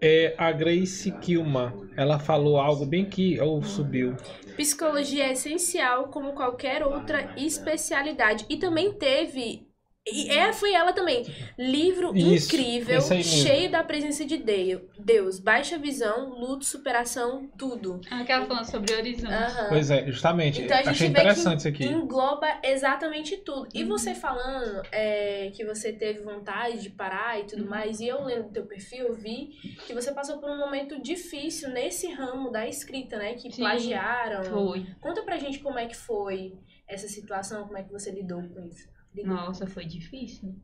É a Grace Kilman. Ela falou algo bem que ou subiu.
Psicologia é essencial como qualquer outra especialidade. E também teve. E é, foi ela também. Livro
Isso,
incrível, cheio da presença de Deu- Deus. Baixa visão, luto, superação, tudo.
Aquela falando sobre horizonte.
Aham.
Pois é, justamente.
Então a gente
Achei
vê
interessante isso
que
aqui.
engloba exatamente tudo. E você falando é, que você teve vontade de parar e tudo
Uhum.
mais, e eu lendo teu perfil, eu vi que você passou por um momento difícil nesse ramo da escrita, né? Que
Sim.
plagiaram.
Foi.
Conta pra gente como é que foi essa situação, como é que você lidou com isso.
Nossa, foi difícil.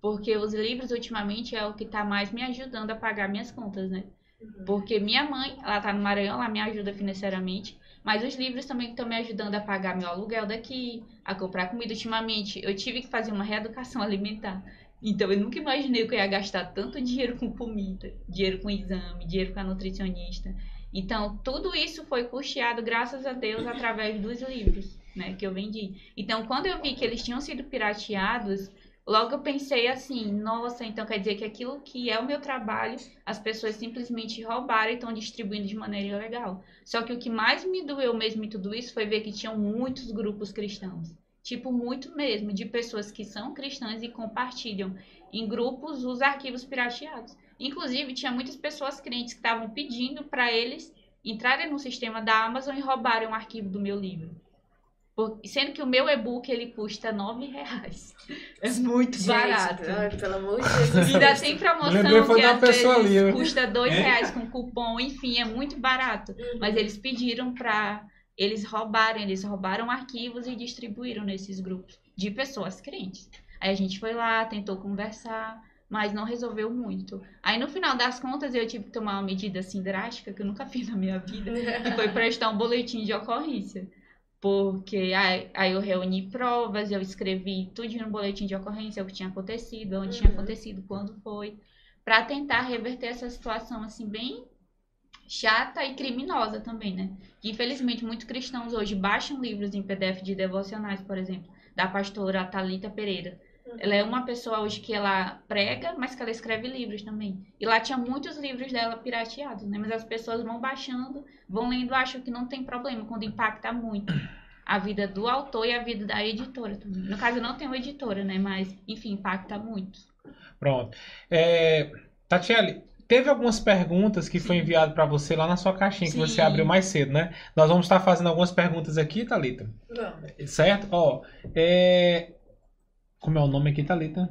Porque os livros ultimamente é o que tá mais me ajudando a pagar minhas contas, né?
Uhum.
Porque minha mãe, ela tá no Maranhão, ela me ajuda financeiramente. Mas os livros também estão me ajudando a pagar meu aluguel daqui, a comprar comida. Ultimamente, eu tive que fazer uma reeducação alimentar. Então, eu nunca imaginei que eu ia gastar tanto dinheiro com comida, dinheiro com exame, dinheiro com a nutricionista. Então, tudo isso foi custeado, graças a Deus, através dos livros, né, que eu vendi. Então, quando eu vi que eles tinham sido pirateados, logo eu pensei assim, nossa, então quer dizer que aquilo que é o meu trabalho, as pessoas simplesmente roubaram e estão distribuindo de maneira ilegal. Só que o que mais me doeu mesmo em tudo isso foi ver que tinham muitos grupos cristãos. Tipo, muito mesmo, de pessoas que são cristãs e compartilham em grupos os arquivos pirateados. Inclusive, tinha muitas pessoas crentes que estavam pedindo para eles entrarem no sistema da Amazon e roubarem um arquivo do meu livro. Por- Sendo que o meu e-book ele custa R$ reais. É muito
Gente,
barato.
ai, pelo amor de Jesus.
E ainda tem promoção que
da
às
pessoa
vezes
ali, né?
custa dois reais com cupom, enfim, é muito barato.
Uhum.
Mas eles pediram pra eles roubarem, eles roubaram arquivos e distribuíram nesses grupos de pessoas crentes. Aí a gente foi lá, tentou conversar, mas não resolveu muito. Aí no final das contas eu tive que tomar uma medida assim drástica que eu nunca fiz na minha vida, que foi prestar um boletim de ocorrência. Porque aí, aí eu reuni provas, eu escrevi tudo no boletim de ocorrência, o que tinha acontecido, onde tinha
Uhum.
acontecido, quando foi, pra tentar reverter essa situação assim bem chata e criminosa também, né? Que infelizmente muitos cristãos hoje baixam livros em PDF de devocionais, por exemplo, da pastora Talita Pereira. Ela é uma pessoa hoje que ela prega, mas que ela escreve livros também. E lá tinha muitos livros dela pirateados, né? Mas as pessoas vão baixando, vão lendo, acham que não tem problema, quando impacta muito a vida do autor e a vida da editora também. No caso, eu não tenho editora, né? Mas, enfim, impacta muito.
Pronto. É, Tatiele, teve algumas perguntas que foi enviado para você lá na sua caixinha que
Sim.
você abriu mais cedo, né? Nós vamos estar fazendo algumas perguntas aqui, Thalita.
Vamos.
Certo? Ó, é... Como é o nome aqui, Thalita?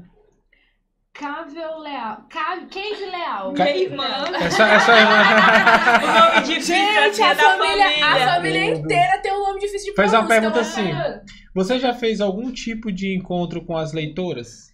Cável Leal. Cave, Cave Leal.
Ca-
Minha irmã.
Essa, essa é
O nome difícil
Gente,
assim,
a
é da
família, a família inteira tem um nome difícil de
Faz uma pergunta
então,
assim. Você já fez algum tipo de encontro com as leitoras?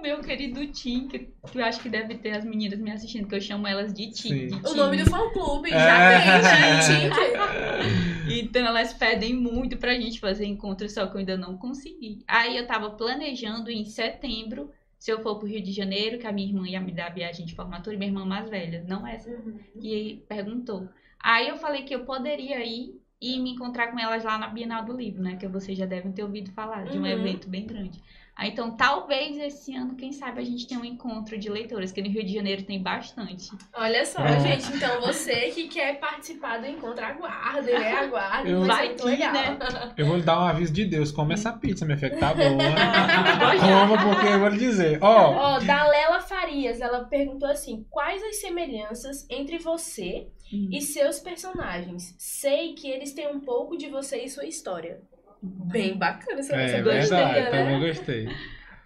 O meu querido Tim, que, que eu acho que deve ter as meninas me assistindo, que eu chamo elas de Tim. De
O nome do fã-clube,
É.
já tem, gente.
Então elas pedem muito pra gente fazer encontro, só que eu ainda não consegui. Aí eu tava planejando em setembro, se eu for pro Rio de Janeiro, que a minha irmã ia me dar a viagem de formatura, e minha irmã mais velha, não essa, que perguntou. Aí eu falei que eu poderia ir e me encontrar com elas lá na Bienal do Livro, né? Que vocês já devem ter ouvido falar, de um
Uhum.
evento bem grande. Aí, então, talvez esse ano, quem sabe, a gente tenha um encontro de leitoras, que no Rio de Janeiro tem bastante.
Olha só,
Pronto.
gente. Então, você que quer participar do encontro, aguarde, né? Aguarde.
Eu-
vai
que,
legal.
né?
Eu vou lhe dar um aviso de Deus. Come essa pizza, minha filha, que tá boa.
Gosto.
Coma, porque eu vou lhe dizer. Ó,
Ó, Dalela Farias, ela perguntou assim: quais as semelhanças entre você e seus personagens? Sei que eles têm um pouco de você e sua história. Bem bacana essa
é
essa
verdade,
gostei,
também
né?
gostei.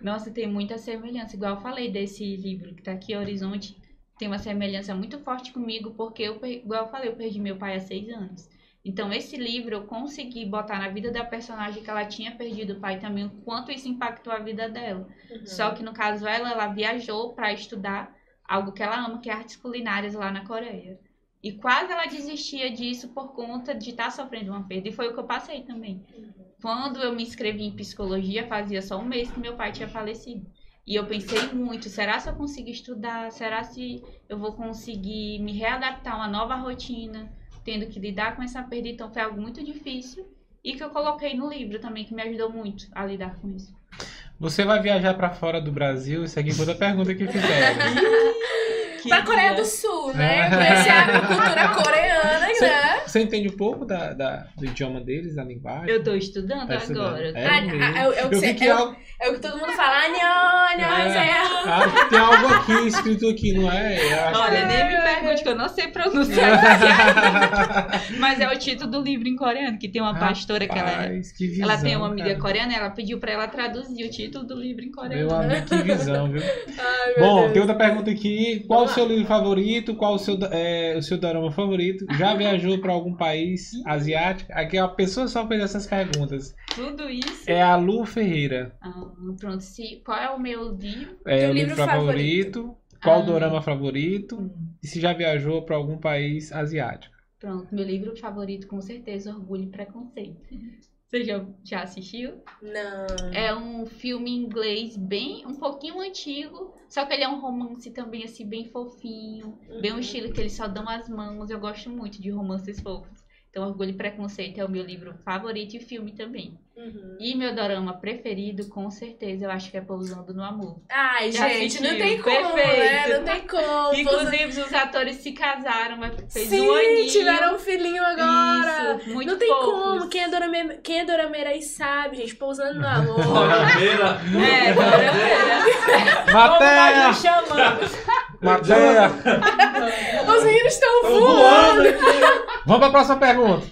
Nossa, tem muita semelhança. Igual eu falei desse livro que tá aqui, Horizonte, tem uma semelhança muito forte comigo, porque, eu, igual eu falei, eu perdi meu pai há seis anos. Então, esse livro eu consegui botar na vida da personagem que ela tinha perdido o pai também, o quanto isso impactou a vida dela.
Uhum.
Só que no caso ela, ela viajou para estudar algo que ela ama, que é artes culinárias lá na Coreia. E quase ela desistia disso por conta de estar sofrendo uma perda. E foi o que eu passei também. Quando eu me inscrevi em psicologia, fazia só um mês que meu pai tinha falecido. E eu pensei muito, será se eu consigo estudar? Será se eu vou conseguir me readaptar a uma nova rotina, tendo que lidar com essa perda? Então foi algo muito difícil. E que eu coloquei no livro também, que me ajudou muito a lidar com isso.
Você vai viajar pra fora do Brasil? Isso aqui foi a pergunta que fizeram.
Pra Coreia do Sul, né? Conhecer a cultura coreana, né?
Você entende um pouco da, da- do idioma deles, da linguagem?
Eu tô estudando
Tá estudando.
agora.
É
Ah,
mesmo.
ah, é o- é o que
vi que
é o- É o que todo mundo fala, anhô, anhô,
É.
é.
acho que tem algo aqui escrito aqui, não é?
Olha, nem me pergunte que eu não sei pronunciar. Mas é o título do livro em coreano, que tem uma pastora que ela é.
Rapaz, que visão,
Ela tem uma amiga
cara.
coreana e ela pediu pra ela traduzir o título do livro em
Meu
coreano.
amigo, que visão, viu?
Ai, meu
Bom,
Deus.
tem outra pergunta aqui. Qual seu livro favorito? Qual o seu, é, o seu dorama favorito? Já viajou para algum país asiático? Aqui a pessoa só fez essas perguntas.
Tudo isso.
É a Lu Ferreira.
Ah, pronto. Se, qual é o meu livro?
É o
livro
livro favorito. Qual
Ah.
o dorama favorito? E se já viajou para algum país asiático?
Pronto, meu livro favorito, com certeza, Orgulho e Preconceito. Você já, já assistiu?
Não.
É um filme em inglês bem, um pouquinho antigo, só que ele é um romance também assim bem fofinho, bem um estilo que eles só dão as mãos. Eu gosto muito de romances fofos. Então, Orgulho e Preconceito é o meu livro favorito e filme também.
Uhum.
E meu dorama preferido, com certeza, eu acho que é Pousando no Amor.
Ai,
Já
gente, não
assistiu.
tem como, né?
Perfeito.
Não tem como.
Inclusive, os atores se casaram, mas fez
Sim,
um aninho.
tiveram um filhinho agora.
Isso, muito
não tem
fofos.
como. Quem é, dorame... Quem é dorameira aí sabe, gente. Pousando no amor.
Dorameira.
É, dorameira.
Matéria! Matéria!
Os meninos estão voando.
voando aqui.
Vamos para a próxima pergunta.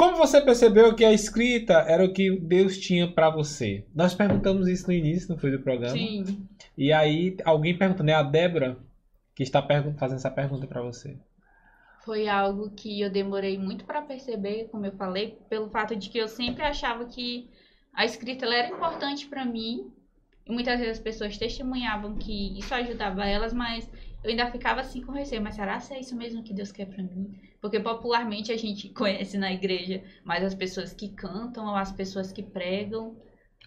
Como você percebeu que a escrita era o que Deus tinha pra você? Nós perguntamos isso no início, não foi do programa?
Sim.
E aí alguém perguntou, né? A Débora, que está fazendo essa pergunta pra você.
Foi algo que eu demorei muito para perceber, como eu falei, pelo fato de que eu sempre achava que a escrita era importante para mim. E muitas vezes as pessoas testemunhavam que isso ajudava elas, mas eu ainda ficava assim com receio. Mas será que é isso mesmo que Deus quer para mim? Porque popularmente a gente conhece na igreja mais as pessoas que cantam ou as pessoas que pregam.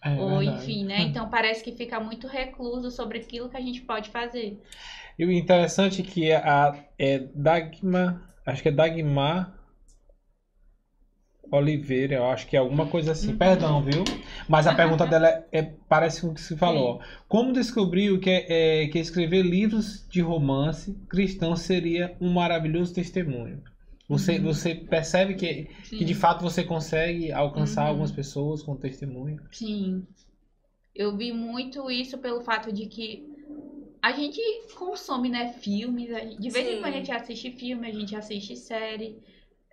É
ou
verdade.
enfim, né? Então parece que fica muito recluso sobre aquilo que a gente pode fazer.
E o interessante é que a é Dagmar, acho que é Dagmar Oliveira, eu acho que é alguma coisa assim.
Uhum.
Perdão, viu? Mas a pergunta dela é, é- parece com o que se falou. Como descobriu que, é, que escrever livros de romance cristão seria um maravilhoso testemunho? Você,
Uhum.
você percebe que, que
Sim.
de fato você consegue alcançar
Uhum.
algumas pessoas com testemunho?
Sim. Eu vi muito isso pelo fato de que a gente consome, né, filmes, a gente- de vez
Sim.
em quando a gente assiste filme, a gente assiste série,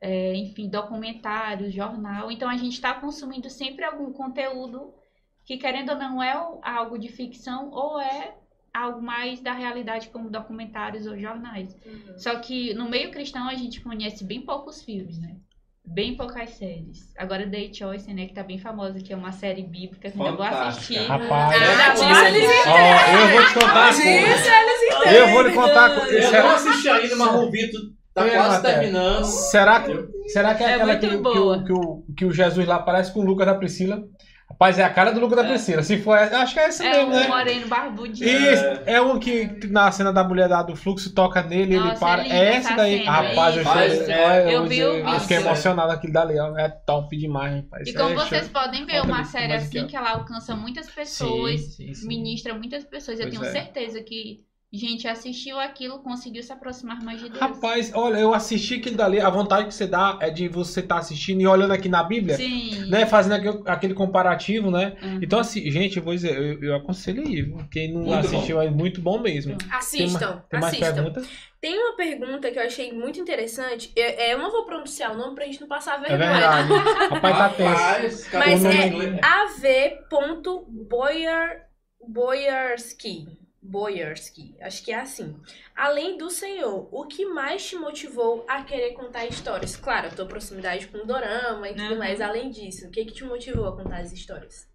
é, enfim, documentários, jornal. Então a gente está consumindo sempre algum conteúdo que, querendo ou não, é algo de ficção ou é algo mais da realidade, como documentários ou jornais.
Uhum.
Só que no meio cristão a gente conhece bem poucos filmes, né? Bem poucas séries. Agora Day Choice, né, que tá bem famosa, que é uma série bíblica que eu ainda vou assistir.
Rapaz,
Ah,
eu vou te contar
eles entendem.
Eu vou lhe contar. co-
Eu não assisti ainda, mas o Vitor tá
É,
quase
Matéria.
terminando.
Será que, será que é,
É
aquela que, que, o, que, o, que o Jesus lá parece com o Lucas da Priscila? Rapaz, é a cara do Lucas da Priscila. Se for, essa- acho que é essa
É
mesmo,
um
né?
moreno barbudinho.
Isso, é um que na cena da mulher da, do fluxo toca nele, ele
Nossa,
para.
é linda
É essa daí.
cena,
rapaz, eu chorei.
É,
É,
eu vi o
eu fiquei emocionado aquilo dali, ó. É top demais, rapaz.
E como
É,
vocês
choro.
podem ver, uma série assim que ela alcança muitas pessoas,
Sim, sim, sim.
ministra muitas pessoas. Eu
Pois
tenho
é.
certeza que gente assistiu aquilo, conseguiu se aproximar mais de Deus.
Rapaz, olha, eu assisti aquilo dali. A vontade que você dá é de você estar assistindo e olhando aqui na Bíblia,
Sim.
né? Fazendo aquele, aquele comparativo, né?
Uhum.
Então, assim, gente, eu vou dizer, eu, eu aconselho aí? Quem não
Muito
assistiu é muito bom mesmo.
Assistam,
Tem mais
assistam.
perguntas?
Tem uma pergunta que eu achei muito interessante. Eu, eu não vou pronunciar o nome pra gente não passar
É
vergonha.
verdade. Rapaz, tá tenso.
Mas é-
em
Boyarski, acho que é assim. Além do Senhor, o que mais te motivou a querer contar histórias? Claro, a tua proximidade com o Dorama e tudo
Uhum.
mais. Além disso, o que, que te motivou a contar as histórias?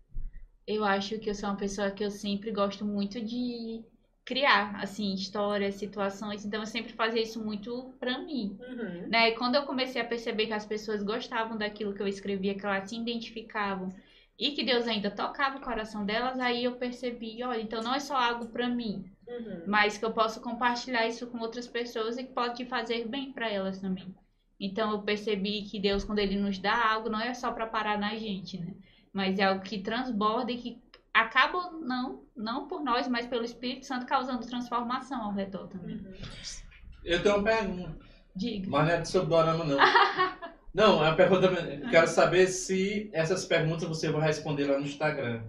Eu acho que eu sou uma pessoa que eu sempre gosto muito de criar, assim, histórias, situações. Então eu sempre fazia isso muito pra mim.
Uhum.
né? E quando eu comecei a perceber que as pessoas gostavam daquilo que eu escrevia, que elas se identificavam e que Deus ainda tocava o coração delas, aí eu percebi, olha, então não é só algo pra mim,
Uhum.
mas que eu posso compartilhar isso com outras pessoas e que pode fazer bem pra elas também. Então eu percebi que Deus, quando ele nos dá algo, não é só pra parar na gente, né? Mas é algo que transborda e que acaba não, não por nós, mas pelo Espírito Santo causando transformação ao redor também.
Uhum.
Eu tenho uma pergunta,
Diga.
mas não é sobre dorama, não. Não, é uma pergunta. Eu quero saber se essas perguntas você vai responder lá no Instagram.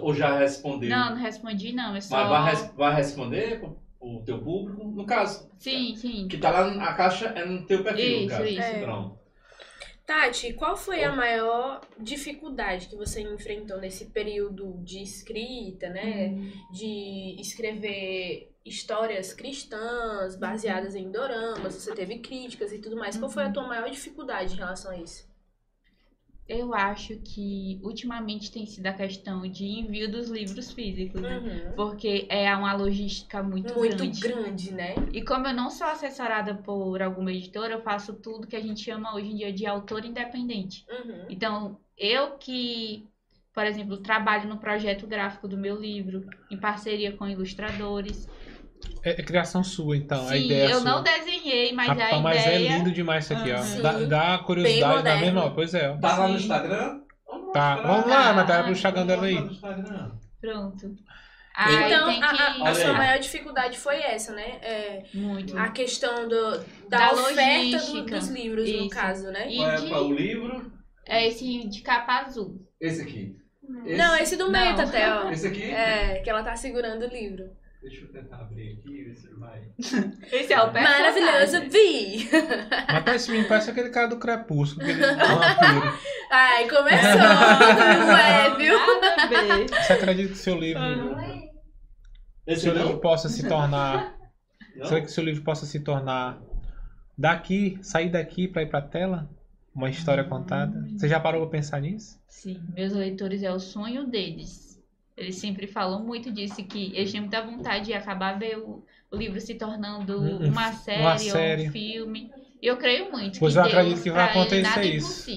Ou já respondeu?
Não, não respondi não, é só
Mas vai, res- vai responder pro teu público? No caso,
Sim, sim.
que tá lá, a caixa é no teu perfil,
Isso,
no caso.
isso.
É.
Pronto.
Tati, qual foi a maior dificuldade que você enfrentou nesse período de escrita, né?
Hum.
De escrever histórias cristãs baseadas em doramas, você teve críticas e tudo mais. Qual foi a tua maior dificuldade em relação a isso?
Eu acho que ultimamente tem sido a questão de envio dos livros físicos, né?
Uhum.
Porque é uma logística muito,
Muito
grande.
grande, né?
E como eu não sou assessorada por alguma editora, eu faço tudo que a gente chama hoje em dia de autor independente.
Uhum.
Então, eu que, por exemplo, trabalho no projeto gráfico do meu livro, em parceria com ilustradores.
É, é criação sua, então. a
Sim,
ideia é
eu
sua.
não desenhei, mas
Rapaz,
a
mas
ideia...
é lindo demais isso aqui, ó.
Sim.
Dá, dá curiosidade da
moderno.
mesma. Pois é. ó.
Tá lá no. Instagram? Vamos
Tá, vamos lá,
Ah,
Natália, pro Instagram dela aí.
Vamos lá no Instagram.
Pronto. Aí
Então, a,
que...
a- a
Olha
sua
aí.
maior dificuldade foi essa, né? É,
Muito.
a questão do, da,
Da
oferta do- dos livros, no
Isso.
caso, né?
E
Qual é,
de-
qual é o livro?
É esse de capa azul.
Esse aqui.
Não, esse do meio,
Não.
Taté, ó.
Esse aqui?
É, que ela tá segurando o livro.
Deixa eu tentar abrir aqui, ver se ele vai.
Esse é o personagem.
Maravilhoso, Vi!
Mas tá esse menino parece aquele cara do Crepúsculo.
Ai, começou, não é, viu?
Você acredita que seu livro,
Esse
seu livro
não?
possa se tornar.
Não?
Será que seu livro possa se tornar daqui, sair daqui pra ir pra tela? Uma história contada? Você já parou pra pensar nisso?
Sim, meus leitores é o sonho deles. Eles sempre falam muito disso, que eles têm muita vontade de acabar ver o, o livro se tornando
Um-
uma série,
uma série.
ou um filme. E eu creio muito
Pois
que
eu
Deus,
acredito que vai
ele,
acontecer
é
isso.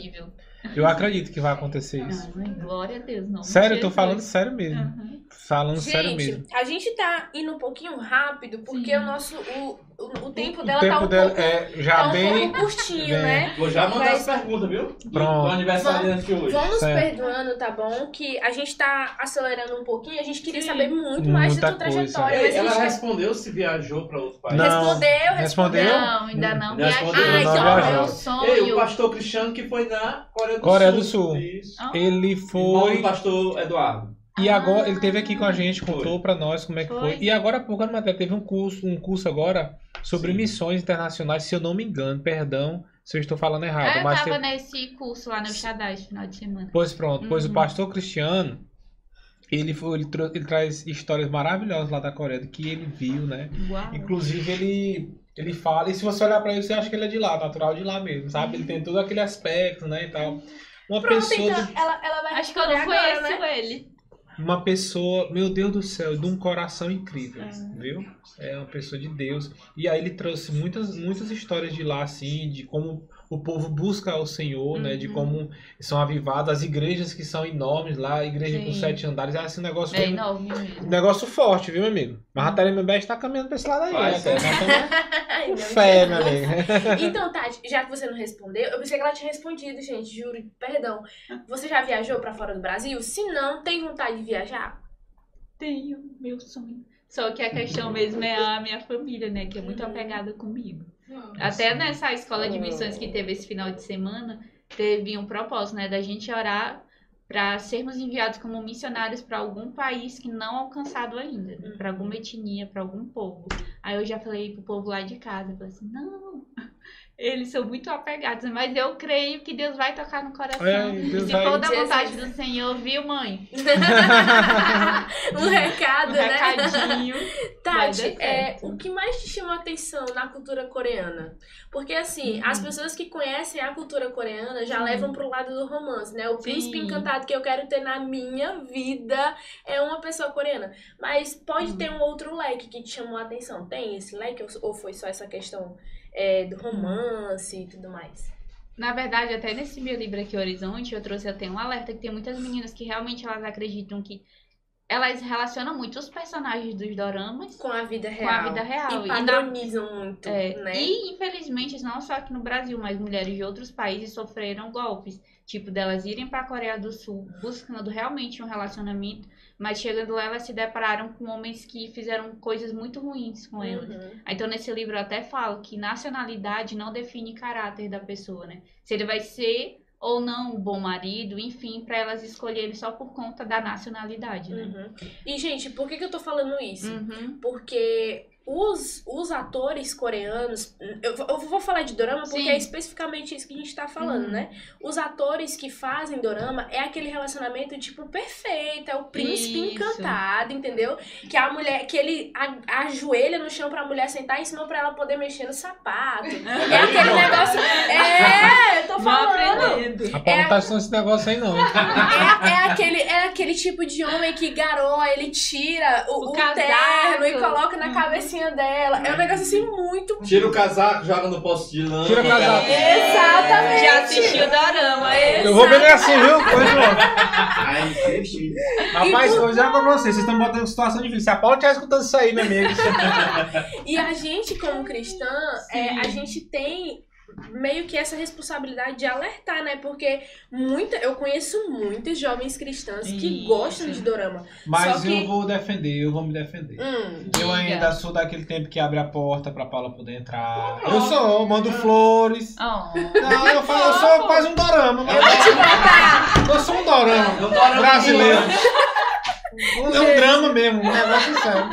Eu acredito que vai acontecer isso.
Ai, glória a Deus, não.
Sério, eu tô falando sério mesmo.
Uhum.
Falando sério
Gente,
mesmo.
a gente tá indo um pouquinho rápido porque
Sim.
o nosso. O, o, o tempo
O
dela
tempo
tá um
dela
pouco.
é já
tá um
bem.
pouco curtinho,
bem-
né?
Vou já mandar
Mas-
as perguntas, viu?
Pronto.
Do aniversariante de hoje.
Certo.
perdoando, tá bom? Que a gente tá acelerando um pouquinho. A gente queria
Sim.
saber muito mais
Muita
da tua
coisa.
trajetória.
Ei, ela
gente
respondeu se viajou pra outro país.
Não.
respondeu, respondeu.
Respondeu?
Não, ainda não.
Respondeu,
Ah,
não
então,
viajou.
meu
Ei,
sonho.
o pastor Cristiano que foi na Coreia do
Coreia
Sul.
do Sul.
Isso.
Ah,
Ele foi.
do pastor Eduardo.
E agora ele teve aqui com a gente, contou pra nós como é que foi.
Foi.
E agora há pouco a matéria teve um curso, um curso agora sobre
Sim.
missões internacionais, se eu não me engano, perdão se eu estou falando errado,
Ah, eu
mas
tava nesse curso lá no Shaddai, esse final de semana.
pois pronto, pois o
Uhum.
pastor Cristiano ele, foi, ele, trou- ele traz histórias maravilhosas lá da Coreia do que ele viu, né?
Uau.
Inclusive ele ele fala, e se você olhar pra ele, você acha que ele é de lá, natural de lá mesmo, sabe? Ele tem todo aquele aspecto, né, e tal. Uma
Pronto,
pessoa
então,
de-
ela, ela vai
Acho que eu não
responder agora,
conheço
né?
ele.
Uma pessoa, meu Deus do céu, de um coração incrível,
É.
viu? É uma pessoa de Deus. E aí ele trouxe muitas, muitas histórias de lá, assim, de como o povo busca o Senhor, né? De
Uhum.
como são avivadas as igrejas que são enormes lá, igreja com
Sim.
sete andares. É assim, um negócio,
É
bem-
enorme
um
mesmo.
negócio forte, viu, meu amigo? Mas a Thalia Membeste tá caminhando pra esse lado aí,
Vai,
né? Nós estamos
Ai,
com fé, meu amigo.
Então, Tati, já que você não respondeu, eu pensei que ela tinha respondido, gente, juro, perdão. Você já viajou pra fora do Brasil? Se não, tem vontade de viajar?
Tenho meu sonho. Só que a questão mesmo é a minha família, né? Que é muito apegada comigo. Até nessa escola de missões que teve esse final de semana, teve um propósito, né? Da gente orar para sermos enviados como missionários para algum país que não alcançado ainda, né? para alguma etnia, para algum povo. Aí eu já falei pro povo lá de casa, eu falei assim, não, eles são muito apegados, mas eu creio que Deus vai tocar no coração.
É, Deus
Se
vai-
for da
Jesus.
vontade do Senhor, viu, mãe?
um recado,
Um
né?
recadinho.
Tati, é, o que mais te chama a atenção na cultura coreana? Porque, assim,
Uhum.
as pessoas que conhecem a cultura coreana já
Sim.
levam pro lado do romance, né? O príncipe
Sim.
encantado que eu quero ter na minha vida é uma pessoa coreana. Mas pode
Uhum.
ter um outro leque que te chamou a atenção. Tem esse leque ou foi só essa questão é, do romance e tudo mais?
Na verdade, até nesse meu livro aqui, Horizonte, eu trouxe até um alerta que tem muitas meninas que realmente elas acreditam que elas relacionam muito os personagens dos doramas
Com a vida
com
real.
a vida real.
E
na-
padronizam muito,
é,
né?
E, infelizmente, não só aqui no Brasil, mas mulheres de outros países sofreram golpes. Tipo, delas irem pra Coreia do Sul buscando realmente um relacionamento, mas chegando lá elas se depararam com homens que fizeram coisas muito ruins com elas.
Uhum.
Então, nesse livro eu até falo que nacionalidade não define caráter da pessoa, né? Se ele vai ser ou não um bom marido, enfim, pra elas escolherem só por conta da nacionalidade, né?
Uhum. E, gente, por que, que eu tô falando isso?
Uhum.
Porque os, os atores coreanos. Eu, vou- eu vou falar de dorama porque
Sim.
é especificamente isso que a gente tá falando,
Uhum.
né? Os atores que fazem dorama é aquele relacionamento, tipo, perfeito. É o príncipe
Isso.
encantado, entendeu? Que a mulher. Que ele a- ajoelha no chão pra mulher sentar em cima pra ela poder mexer no sapato. É aquele negócio. É, eu tô falando.
A Paula não tá esse negócio aí, não.
É, é aquele, é aquele tipo de homem que garoa, ele tira o,
O
o
casaco.
terno e coloca na
Uhum.
Cabecinha dela. É um negócio assim muito.
Tira o casaco, joga no posto de lã.
Tira o casaco.
Exatamente.
Já assistiu Dorama. é?
Eu vou beber assim, viu? Não.
Ai, gente.
Rapaz, eu já pra vocês, vocês estão botando em situação difícil. Se a Paula estiver escutando isso aí, meu amigo.
E a gente, como cristã, é, a gente tem meio que essa responsabilidade de alertar, né? Porque muita, eu conheço muitas jovens cristãs que
Isso.
gostam de dorama.
Mas
Só que-
eu vou defender, eu vou me defender.
Hum,
Eu
Diga.
ainda sou daquele tempo que abre a porta pra Paula poder entrar.
Pronto.
Eu sou, mando flores.
Oh.
Não, eu, falo, eu sou quase um dorama.
eu vou te contar.
Eu sou um dorama
Eu tô orando
brasileiro. É um drama mesmo, um negócio sério.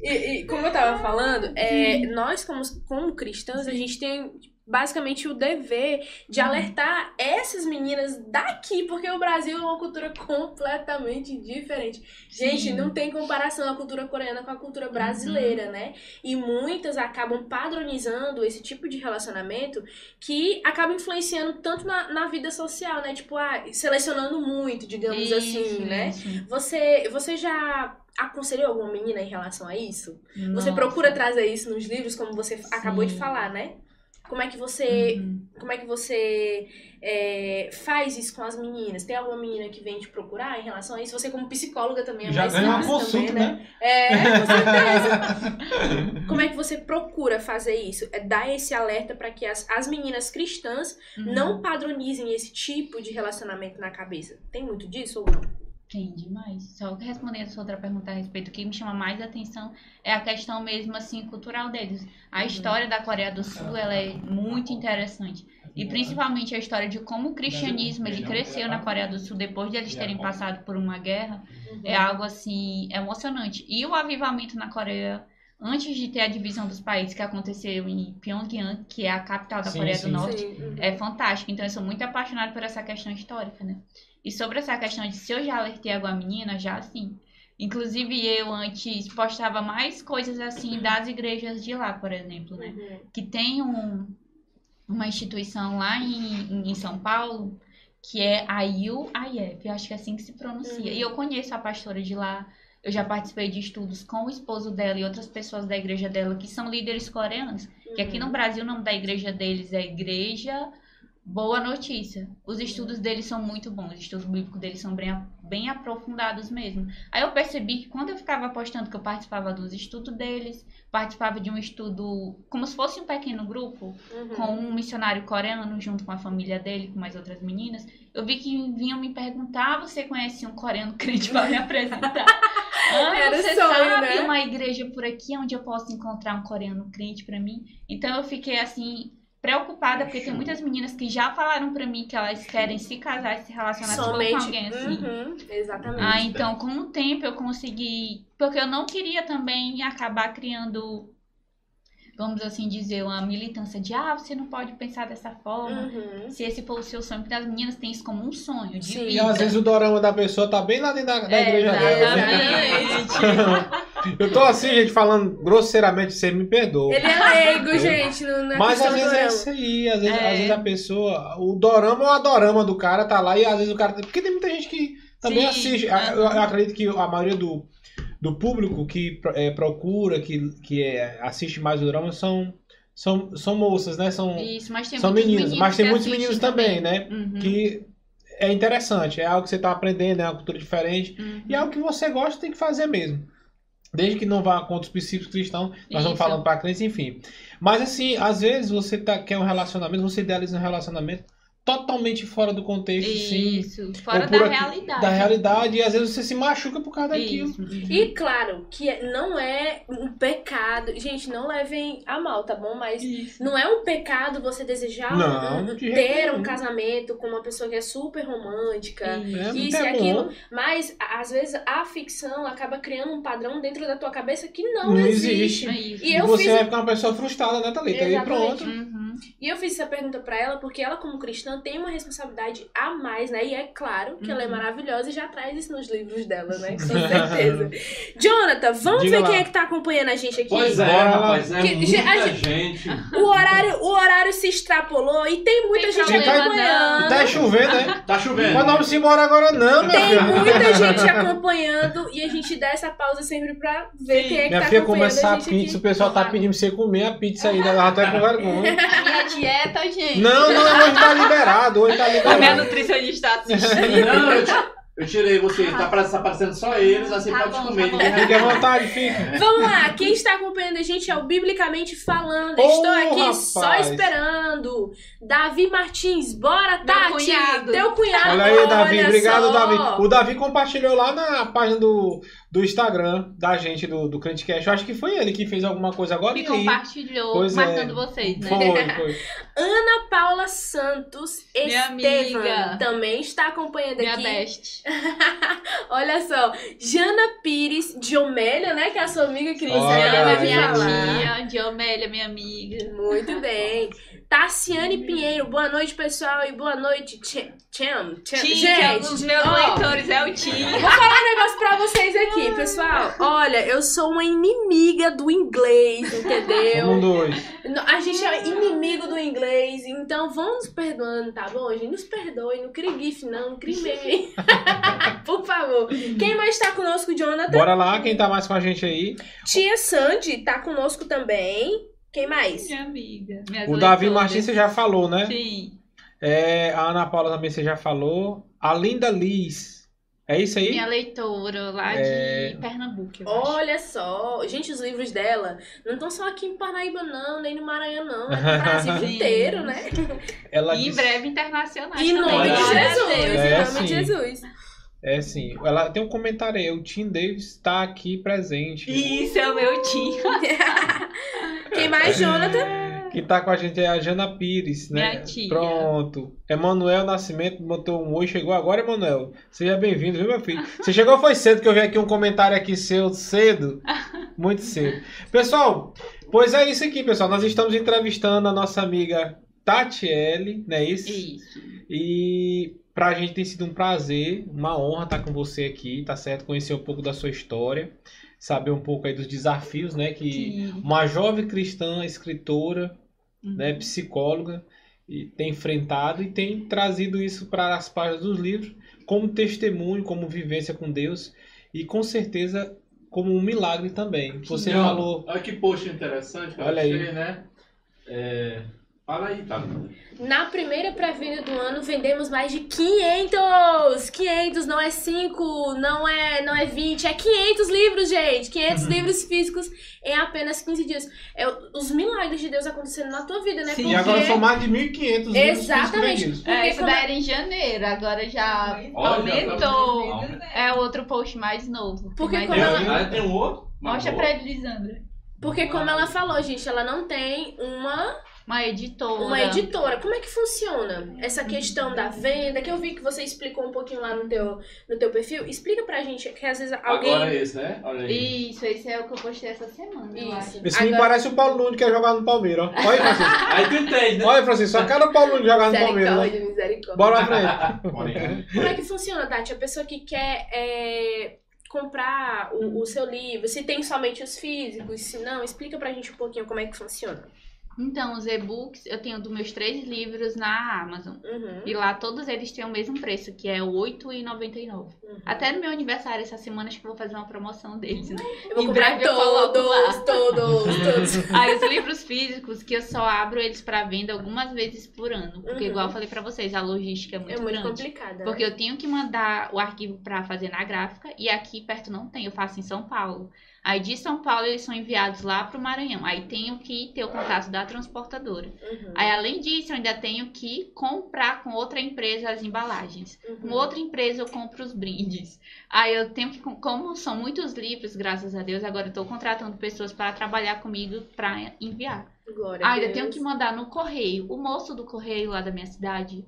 E, e como eu tava falando, é, nós como, como cristãos, a gente tem basicamente o dever de alertar essas meninas daqui, porque o Brasil é uma cultura completamente diferente. Gente,
Sim.
não tem comparação a cultura coreana com a cultura brasileira, né? E muitas acabam padronizando esse tipo de relacionamento que acaba influenciando tanto na, na vida social, né? Tipo, ah, selecionando muito, digamos assim,
Isso,
né?
isso.
Você, você já aconselhou alguma menina em relação a isso? Você
Nossa.
procura trazer isso nos livros, como você acabou de
Sim.
falar, né? Como é que você,
Uhum.
como é que você é, faz isso com as meninas? Tem alguma menina que vem te procurar em relação a isso? Você como psicóloga também é
Já
mais
ganha uma consulta,
também,
né?
É, com certeza. como é que você procura fazer isso? É dar esse alerta para que as, as meninas cristãs
Uhum.
não padronizem esse tipo de relacionamento na cabeça. Tem muito disso ou não?
Tem demais. Só que respondendo a sua outra pergunta a respeito, o que me chama mais atenção é a questão mesmo assim cultural deles. A história da Coreia do Sul ela é muito interessante. E principalmente a história de como o cristianismo ele cresceu na Coreia do Sul depois de eles terem passado por uma guerra é algo assim emocionante. E o avivamento na Coreia antes de ter a divisão dos países que aconteceu em Pyongyang, que é a capital da
Sim,
Coreia
sim.
do Norte,
Sim. uhum.
é fantástico. Então eu sou muito apaixonada por essa questão histórica, né? E sobre essa questão de se eu já alertei alguma menina, já sim. Inclusive eu antes postava mais coisas assim das igrejas de lá, por exemplo, né?
Uhum.
Que tem um, uma instituição lá em, em São Paulo que é a UIF, eu acho que é assim que se pronuncia.
Uhum.
E eu conheço a pastora de lá. Eu já participei de estudos com o esposo dela e outras pessoas da igreja dela que são líderes coreanos. Que aqui
Uhum.
no Brasil o nome da igreja deles é Igreja Boa Notícia. Os estudos deles são muito bons, os estudos bíblicos deles são bem, bem aprofundados mesmo. Aí eu percebi que quando eu ficava postando que eu participava dos estudos deles, participava de um estudo como se fosse um pequeno grupo,
Uhum.
com um missionário coreano junto com a família dele, com mais outras meninas, eu vi que vinham me perguntar, você conhece um coreano crente para me apresentar? Ah,
Era
você
sonho,
sabe
né?
uma igreja por aqui onde eu posso encontrar um coreano crente para mim? Então eu fiquei assim preocupada porque tem muitas meninas que já falaram para mim que elas querem se casar e se relacionar com alguém assim.
Uhum, Exatamente.
Ah, então com o tempo eu consegui. Porque eu não queria também acabar criando, vamos assim dizer, uma militância de ah, você não pode pensar dessa forma.
Uhum.
Se esse for o seu sonho, porque as meninas têm isso como um sonho de
Sim.
E
vida.
às vezes o dorama da pessoa tá bem lá dentro da, da
É,
igreja dela. né?
Exatamente.
Eu tô assim, gente, falando grosseiramente, você me perdoa.
Ele é leigo, gente. Não, não é
Mas às vezes é isso aí, às vezes,
É.
às vezes a pessoa. O dorama ou a dorama do cara tá lá e às vezes o cara. Porque tem muita gente que também
Sim,
assiste.
aham.
Eu, eu acredito que a maioria do, do público que é, procura, que, que é, assiste mais o dorama são, são, são moças, né? São,
Isso, mas tem
são
muitos
meninos.
meninos
Mas tem muitos meninos também, né?
Uhum,
Que é interessante, é algo que você tá aprendendo, é uma cultura diferente.
uhum.
E é algo que você gosta, tem que fazer mesmo. Desde que não vá contra os princípios cristãos, nós estamos
Isso.
falando para crentes, enfim. Mas assim, às vezes você tá, quer um relacionamento, você idealiza um relacionamento totalmente fora do contexto, sim.
Isso, fora
Ou por
da
aqui-
realidade.
Da realidade, e às vezes você se machuca por causa daquilo.
Isso. uhum.
E claro que é- não é um pecado. Gente, não levem a mal, tá bom? Mas
Isso.
não é um pecado você desejar
Não,
um- ter um casamento com uma pessoa que é super romântica.
É,
Isso
muito
e
é
aquilo,
bom.
mas às vezes a ficção acaba criando um padrão dentro da tua cabeça que não,
Não
existe.
existe.
É isso.
E
E
eu
você
fiz-
vai ficar uma pessoa frustrada, né, Thalita? E
Exatamente.
pronto.
Uhum.
E eu fiz essa pergunta pra ela porque ela, como cristã, tem uma responsabilidade a mais, né? E é claro que ela é
Uhum.
maravilhosa e já traz isso nos livros dela, né? Com certeza. Jonathan, vamos
Diga
ver
lá.
quem é que tá acompanhando a gente aqui?
Pois é, rapaz, é
Que-
muita
a
gente.
O horário, o horário se extrapolou e tem muita
Tem
gente
problema
acompanhando.
Tá chovendo, né?
Tá chovendo.
Mas não vamos embora agora, não, minha
Tem
filha.
muita gente acompanhando e a gente dá essa pausa sempre pra ver
Sim.
quem é que
Minha
tá
filha
acompanhando
começar
a
a
gente
pizza, o
aqui.
pessoal tá pedindo pra você comer a pizza aí, ela até com vergonha.
Minha dieta, gente.
Não, não, hoje tá liberado, hoje tá
A minha
liberado.
nutricionista assistindo.
Não, eu, ti- eu tirei você. Tá tá aparecendo só eles, assim
Tá
pode
bom,
comer.
tá
Fique à vontade, fique.
Vamos lá, quem está acompanhando a gente é o Biblicamente Falando.
Ô,
Estou aqui
rapaz.
só esperando. Davi Martins, bora,
Meu
Tati!
cunhado.
Teu cunhado.
Olha aí, Davi. Obrigado,
só.
Davi. O Davi compartilhou lá na página do, do Instagram da gente, do, do Crentecast. Eu acho que foi ele que fez alguma coisa agora.
Que
e
compartilhou,
Pois é.
marcando vocês, né?
Foi, foi.
Ana Paula Santos
Minha
Estevam
amiga.
também está acompanhando
Minha
aqui.
best.
Olha só, Jana Pires, Diomélia, né? Que é a sua amiga
Cristiana, minha tia, Diomélia, minha amiga.
Muito bem. Tassiane Pinheiro, boa noite, pessoal, e boa noite, Gente,
que é um dos meus leitores é o Tim.
Vou falar um negócio pra vocês aqui, pessoal. Olha, eu sou uma inimiga do inglês, entendeu?
Somos dois.
A gente é inimigo do inglês, então vamos nos perdoando, tá bom, gente? Nos perdoe, não crie gif, não, não crie meme. Por favor. Quem mais tá conosco, Jonathan?
Bora lá, quem tá mais com a gente aí?
Tia Sandy tá conosco também. Quem mais?
Minha amiga. Minhas
O Davi. Martins você já falou, né?
Sim.
É, a Ana Paula também você já falou. A Linda Liz. É isso aí?
Minha leitora lá
É.
de Pernambuco, acho.
Olha só, gente, os livros dela não estão só aqui em Paraíba, não, nem no Maranhão, não. É no Brasil inteiro, né?
Ela
E em
disse-
breve internacional.
Em nome de. Jesus,
É,
em nome
sim.
de Jesus.
É sim. Ela tem um comentário aí. O Tim Davis está aqui presente.
Isso é o meu Tim.
Quem mais, Jonathan?
Que tá com a gente é a Jana Pires, né?
Minha tia.
Pronto. Emanuel Nascimento botou um oi, chegou agora, Emanuel. Seja bem-vindo, viu, meu filho? Você chegou foi cedo, que eu vi aqui um comentário aqui seu cedo. Muito cedo. Pessoal, pois é isso aqui, pessoal. Nós estamos entrevistando a nossa amiga Tatiele, não é isso?
Isso.
E pra gente tem sido um prazer, uma honra estar com você aqui, tá certo? Conhecer um pouco da sua história, saber um pouco aí dos desafios, né? Que
Sim.
uma jovem cristã, escritora,
Uhum.
né, psicóloga, e tem enfrentado e tem trazido isso para as páginas dos livros como testemunho, como vivência com Deus e com certeza como um milagre também. Você
Não,
falou,
Olha que post interessante que eu
Olha
achei,
aí.
né? É, Fala aí, tá?
Na primeira pré-venda do ano, vendemos mais de 500! 500, não é 5, não é, não é 20, é 500 livros, gente! 500
Uhum.
livros físicos em apenas 15 dias. É os milagres de Deus acontecendo na tua vida, né?
Sim.
e agora são mais de 1.500 livros
Exatamente.
vendidos.
Porque
É, isso daí era em janeiro, agora já
Olha,
aumentou.
tá-
É outro post mais novo.
Porque
mais
como ela-
Ah, tem um outro?
Mostra pra ele, Lisandra.
Porque como ela falou, gente, ela não tem uma
Uma editora.
uma editora. Como é que funciona essa questão da venda? Que eu vi que você explicou um pouquinho lá no teu, no teu perfil. Explica pra gente, que às vezes alguém...
Agora é esse, né? Olha aí.
Isso, esse é o que eu postei essa semana,
Isso.
Esse me
Agora-
parece o Paulo Nunes que quer jogar no Palmeiras, ó. Olha aí, Francisco.
Aí tu entende, né?
Olha, Francisco, só cara o Paulo Nunes jogar no Palmeiras, né?
Misericórdia, misericórdia.
Bora lá frente.
Como é que funciona, Tati? A pessoa que quer é, comprar o, o seu livro, se tem somente os físicos, se não, explica pra gente um pouquinho como é que funciona.
Então, os e-books, eu tenho dos meus três livros na Amazon.
Uhum.
E lá todos eles têm o mesmo preço, que é R$ 8,99.
Uhum.
Até no meu aniversário, essa semana, acho que eu vou fazer uma promoção deles, né?
Eu vou
Em
comprar todos, todos, todos.
Aí os livros físicos, que eu só abro eles pra venda algumas vezes por ano. Porque,
Uhum.
igual eu falei pra vocês, a logística é
É
muito,
muito
grande.
complicada.
Porque eu tenho que mandar o arquivo pra fazer na gráfica e aqui perto não tem, eu faço em São Paulo. Aí de São Paulo eles são enviados lá pro Maranhão. Aí tenho que ter o contato da transportadora.
Uhum.
Aí além disso, eu ainda tenho que comprar com outra empresa as embalagens.
Uhum.
Com outra empresa eu compro os brindes. Aí eu tenho que, como são muitos livros, graças a Deus, agora eu tô contratando pessoas para trabalhar comigo para enviar.
Glória
Ah, ainda tenho que mandar no correio. O moço do correio lá da minha cidade,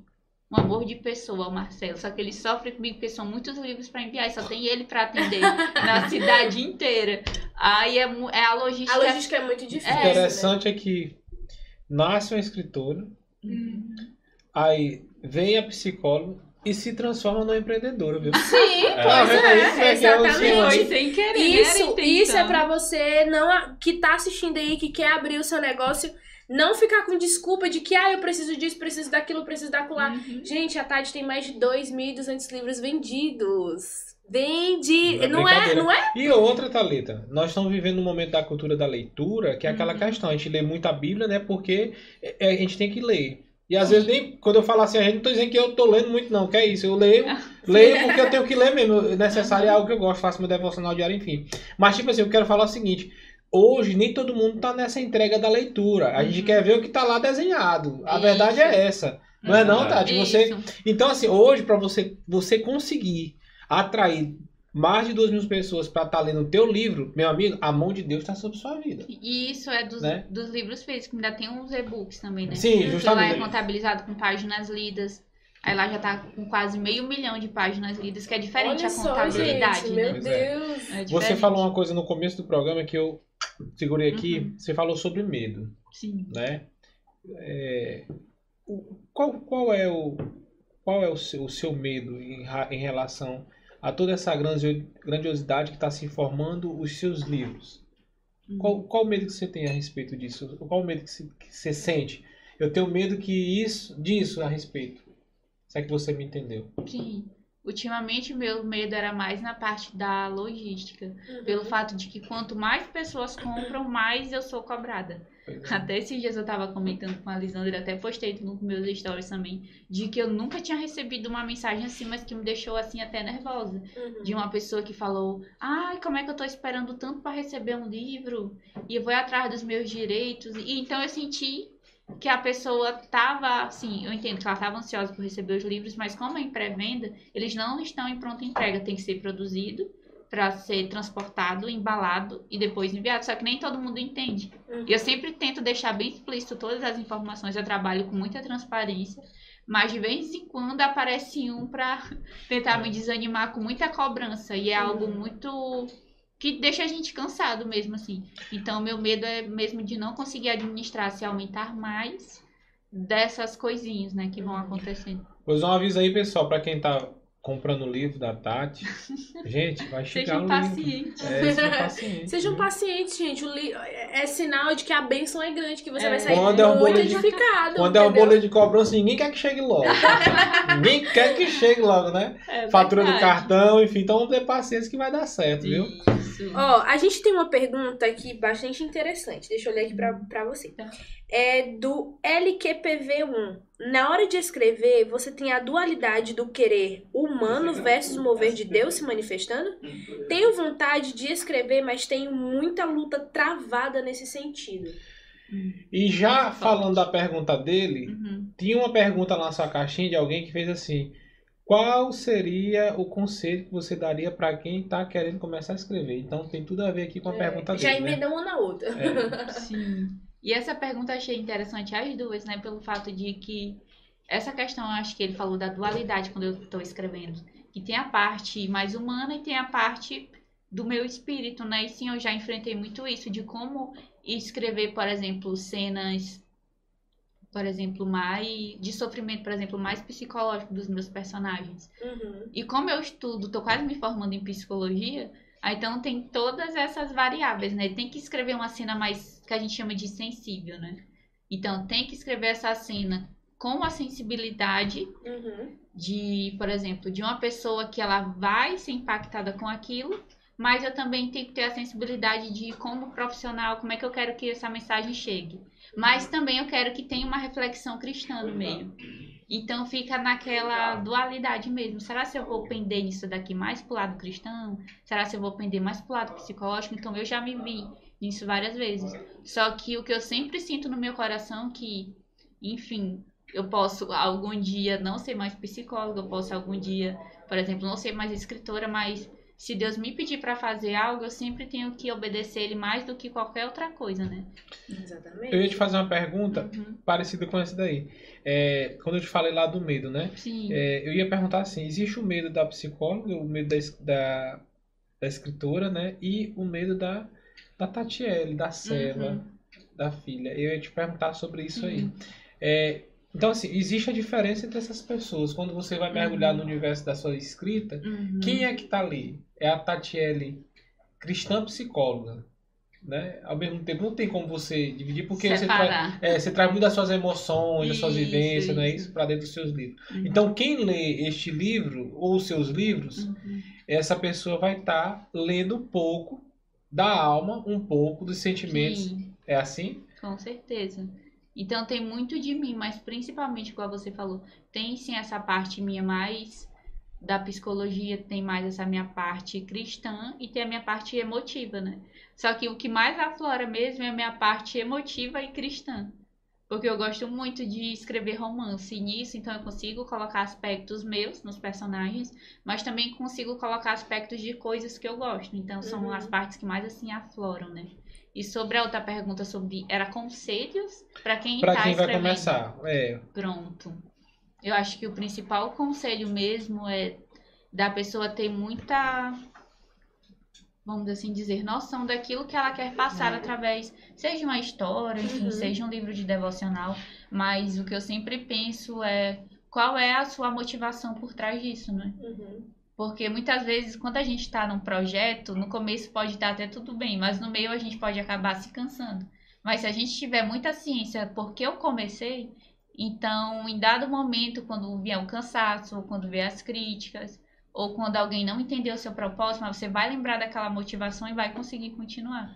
um amor de pessoa, o Marcelo. Só que ele sofre comigo porque são muitos livros para enviar e só tem ele para atender na cidade inteira. Aí é, é a logística.
A logística é muito difícil.
O
né?
interessante é que nasce uma escritora,
Hum.
aí vem a psicóloga e se transforma numa empreendedora, viu?
Sim,
É.
pois é,
Isso é que é
exatamente.
sem querer, né?
Isso, isso é pra você não a- que tá assistindo aí, que quer abrir o seu negócio, não ficar com desculpa de que ah, eu preciso disso, preciso daquilo, preciso daquilo.
Uhum.
Gente, a Tati tem mais de 2.200 livros vendidos. Vende.
Não é
Não é, não é?
E outra, Thalita, nós estamos vivendo um momento da cultura da leitura, que é aquela
Uhum.
questão, a gente lê muito a Bíblia, né? Porque é, a gente tem que ler. E às vezes nem quando eu falo assim, a gente não tô dizendo que eu tô lendo muito, não, que é isso. Eu leio, leio porque eu tenho que ler mesmo. É necessário é algo que eu gosto, faço meu devocional diário, enfim. Mas, tipo assim, eu quero falar o seguinte. Hoje, nem todo mundo tá nessa entrega da leitura. A gente
Uhum.
quer ver o que tá lá desenhado. A
Isso.
verdade é essa. Não é não, Tati? Você, então, assim, hoje, para você, você conseguir atrair mais de duas mil pessoas para estar lendo o teu livro, meu amigo, a mão de Deus está sobre sua vida.
E isso é dos,
Né?
dos livros físicos, ainda tem uns e-books também, né?
Sim,
Que lá é
justamente.
contabilizado com páginas lidas. Aí lá já tá com quase meio milhão de páginas lidas, que é diferente
Olha
a
só,
contabilidade,
gente,
né?
meu
é.
Deus.
É
Você
diferente.
falou uma coisa no começo do programa que eu segurei aqui.
Uhum.
Você falou sobre medo,
Sim.
né? É, o- qual, qual é o qual é o seu, o seu medo em, em relação a toda essa grandio- grandiosidade que está se formando os seus livros?
Uhum.
Qual, qual o medo que você tem a respeito disso? Qual o medo que você, que você sente? Eu tenho medo que isso disso a respeito. Se é que você me entendeu.
Sim. Ultimamente, meu medo era mais na parte da logística.
Uhum.
Pelo fato de que quanto mais pessoas compram, mais eu sou cobrada.
É.
Até esses dias eu tava comentando com a Lisandra, até postei nos meus stories também, de que eu nunca tinha recebido uma mensagem assim, mas que me deixou assim até nervosa.
Uhum.
De uma pessoa que falou: Ai, como é que eu tô esperando tanto para receber um livro? E eu vou atrás dos meus direitos. E então eu senti que a pessoa tava, assim, eu entendo que ela tava ansiosa por receber os livros, mas como é em pré-venda, eles não estão em pronta entrega, tem que ser produzido para ser transportado, embalado e depois enviado. Só que nem todo mundo entende.
Uhum.
E eu sempre tento deixar bem explícito todas as informações, eu trabalho com muita transparência, mas de vez em quando aparece um para tentar me desanimar com muita cobrança e é algo muito que deixa a gente cansado mesmo assim. Então meu medo é mesmo de não conseguir administrar se aumentar mais dessas coisinhas, né, que vão acontecendo.
Pois um aviso aí, pessoal, para quem tá comprando o livro da Tati. Gente, vai chegar
Sejam
o
pacientes.
livro. É, sejam pacientes.
Sejam pacientes, gente. O li... É é sinal de que a bênção é grande, que você
É.
vai sair
Quando é um
muito
boleto de-
edificado.
Quando é o
entendeu?
boleto de cobrança, ninguém quer que chegue logo. ninguém quer que chegue logo, né?
É
Fatura do cartão, enfim. Então vamos ter paciência que vai dar certo, viu?
Isso.
Ó, a gente tem uma pergunta aqui bastante interessante. Deixa eu ler aqui pra, pra você.
Tá.
É do LQPV1. Na hora de escrever, você tem a dualidade do querer humano versus o mover de Deus se manifestando? Tenho vontade de escrever, mas tenho muita luta travada nesse sentido.
E já falando da pergunta dele,
Uhum.
tinha uma pergunta lá na sua caixinha de alguém que fez assim: qual seria o conselho que você daria para quem está querendo começar a escrever? Então tem tudo a ver aqui com a pergunta
É, Já
dele. Né?
emenda uma na outra.
É.
Sim. E essa pergunta eu achei interessante as duas, né? Pelo fato de que essa questão, eu acho que ele falou da dualidade quando eu estou escrevendo. Que tem a parte mais humana e tem a parte do meu espírito, né? E sim, eu já enfrentei muito isso, de como escrever, por exemplo, cenas, por exemplo, mais de sofrimento, por exemplo, mais psicológico dos meus personagens.
Uhum.
E como eu estudo, tô quase me formando em psicologia, aí então tem todas essas variáveis, né? Tem que escrever uma cena mais que a gente chama de sensível, né? Então tem que escrever essa cena com a sensibilidade
Uhum.
de, por exemplo, de uma pessoa que ela vai ser impactada com aquilo, mas eu também tenho que ter a sensibilidade de como profissional, como é que eu quero que essa mensagem chegue. Mas também eu quero que tenha uma reflexão cristã no meio. Então fica naquela dualidade mesmo. Será se eu vou pender nisso daqui mais pro lado cristão? Será se eu vou pender mais pro lado psicológico? Então eu já me vi nisso várias vezes. Só que o que eu sempre sinto no meu coração que, enfim, eu posso algum dia não ser mais psicóloga, eu posso algum dia, por exemplo, não ser mais escritora, mas se Deus me pedir para fazer algo, eu sempre tenho que obedecer ele mais do que qualquer outra coisa, né?
Exatamente.
Eu ia te fazer uma pergunta
Uhum.
parecida com essa daí. É, quando eu te falei lá do medo, né?
Sim.
É, eu ia perguntar assim: existe o medo da psicóloga, o medo da, da, da escritora, né? E o medo da, da Tatiele, da Seva,
Uhum.
da filha. Eu ia te perguntar sobre isso aí.
Sim.
É, então, assim, existe a diferença entre essas pessoas. Quando você vai mergulhar no universo da sua escrita,
Uhum.
quem é que tá ali? É a Tatiele cristã psicóloga, né? Ao mesmo tempo, não tem como você dividir, porque você traz,
Separar.
é, você traz muito das suas emoções, das suas
Isso,
vivências, não é
isso.
isso? Para dentro dos seus livros.
Uhum.
Então, quem lê este livro, ou os seus livros,
Uhum.
essa pessoa vai estar lendo um pouco da alma, um pouco dos sentimentos.
Sim.
É assim?
Com certeza. Então tem muito de mim, mas principalmente, igual você falou, tem sim essa parte minha mais da psicologia, tem mais essa minha parte cristã e tem a minha parte emotiva, né? Só que o que mais aflora mesmo é a minha parte emotiva e cristã. Porque eu gosto muito de escrever romance e nisso, então eu consigo colocar aspectos meus nos personagens, mas também consigo colocar aspectos de coisas que eu gosto. Então são
Uhum.
as partes que mais assim afloram, né? E sobre a outra pergunta sobre era conselhos para quem
Para
tá
quem vai
escrevendo.
começar. É,
Pronto. Eu acho que o principal conselho mesmo é da pessoa ter muita, vamos assim dizer, noção daquilo que ela quer passar através, seja uma história, enfim,
Uhum.
seja um livro de devocional, mas o que eu sempre penso é qual é a sua motivação por trás disso, né?
Uhum.
Porque muitas vezes, quando a gente está num projeto, no começo pode estar até tudo bem, mas no meio a gente pode acabar se cansando. Mas se a gente tiver muita ciência porque eu comecei, então em dado momento, quando vier o cansaço, ou quando vier as críticas, ou quando alguém não entendeu o seu propósito, mas você vai lembrar daquela motivação e vai conseguir continuar.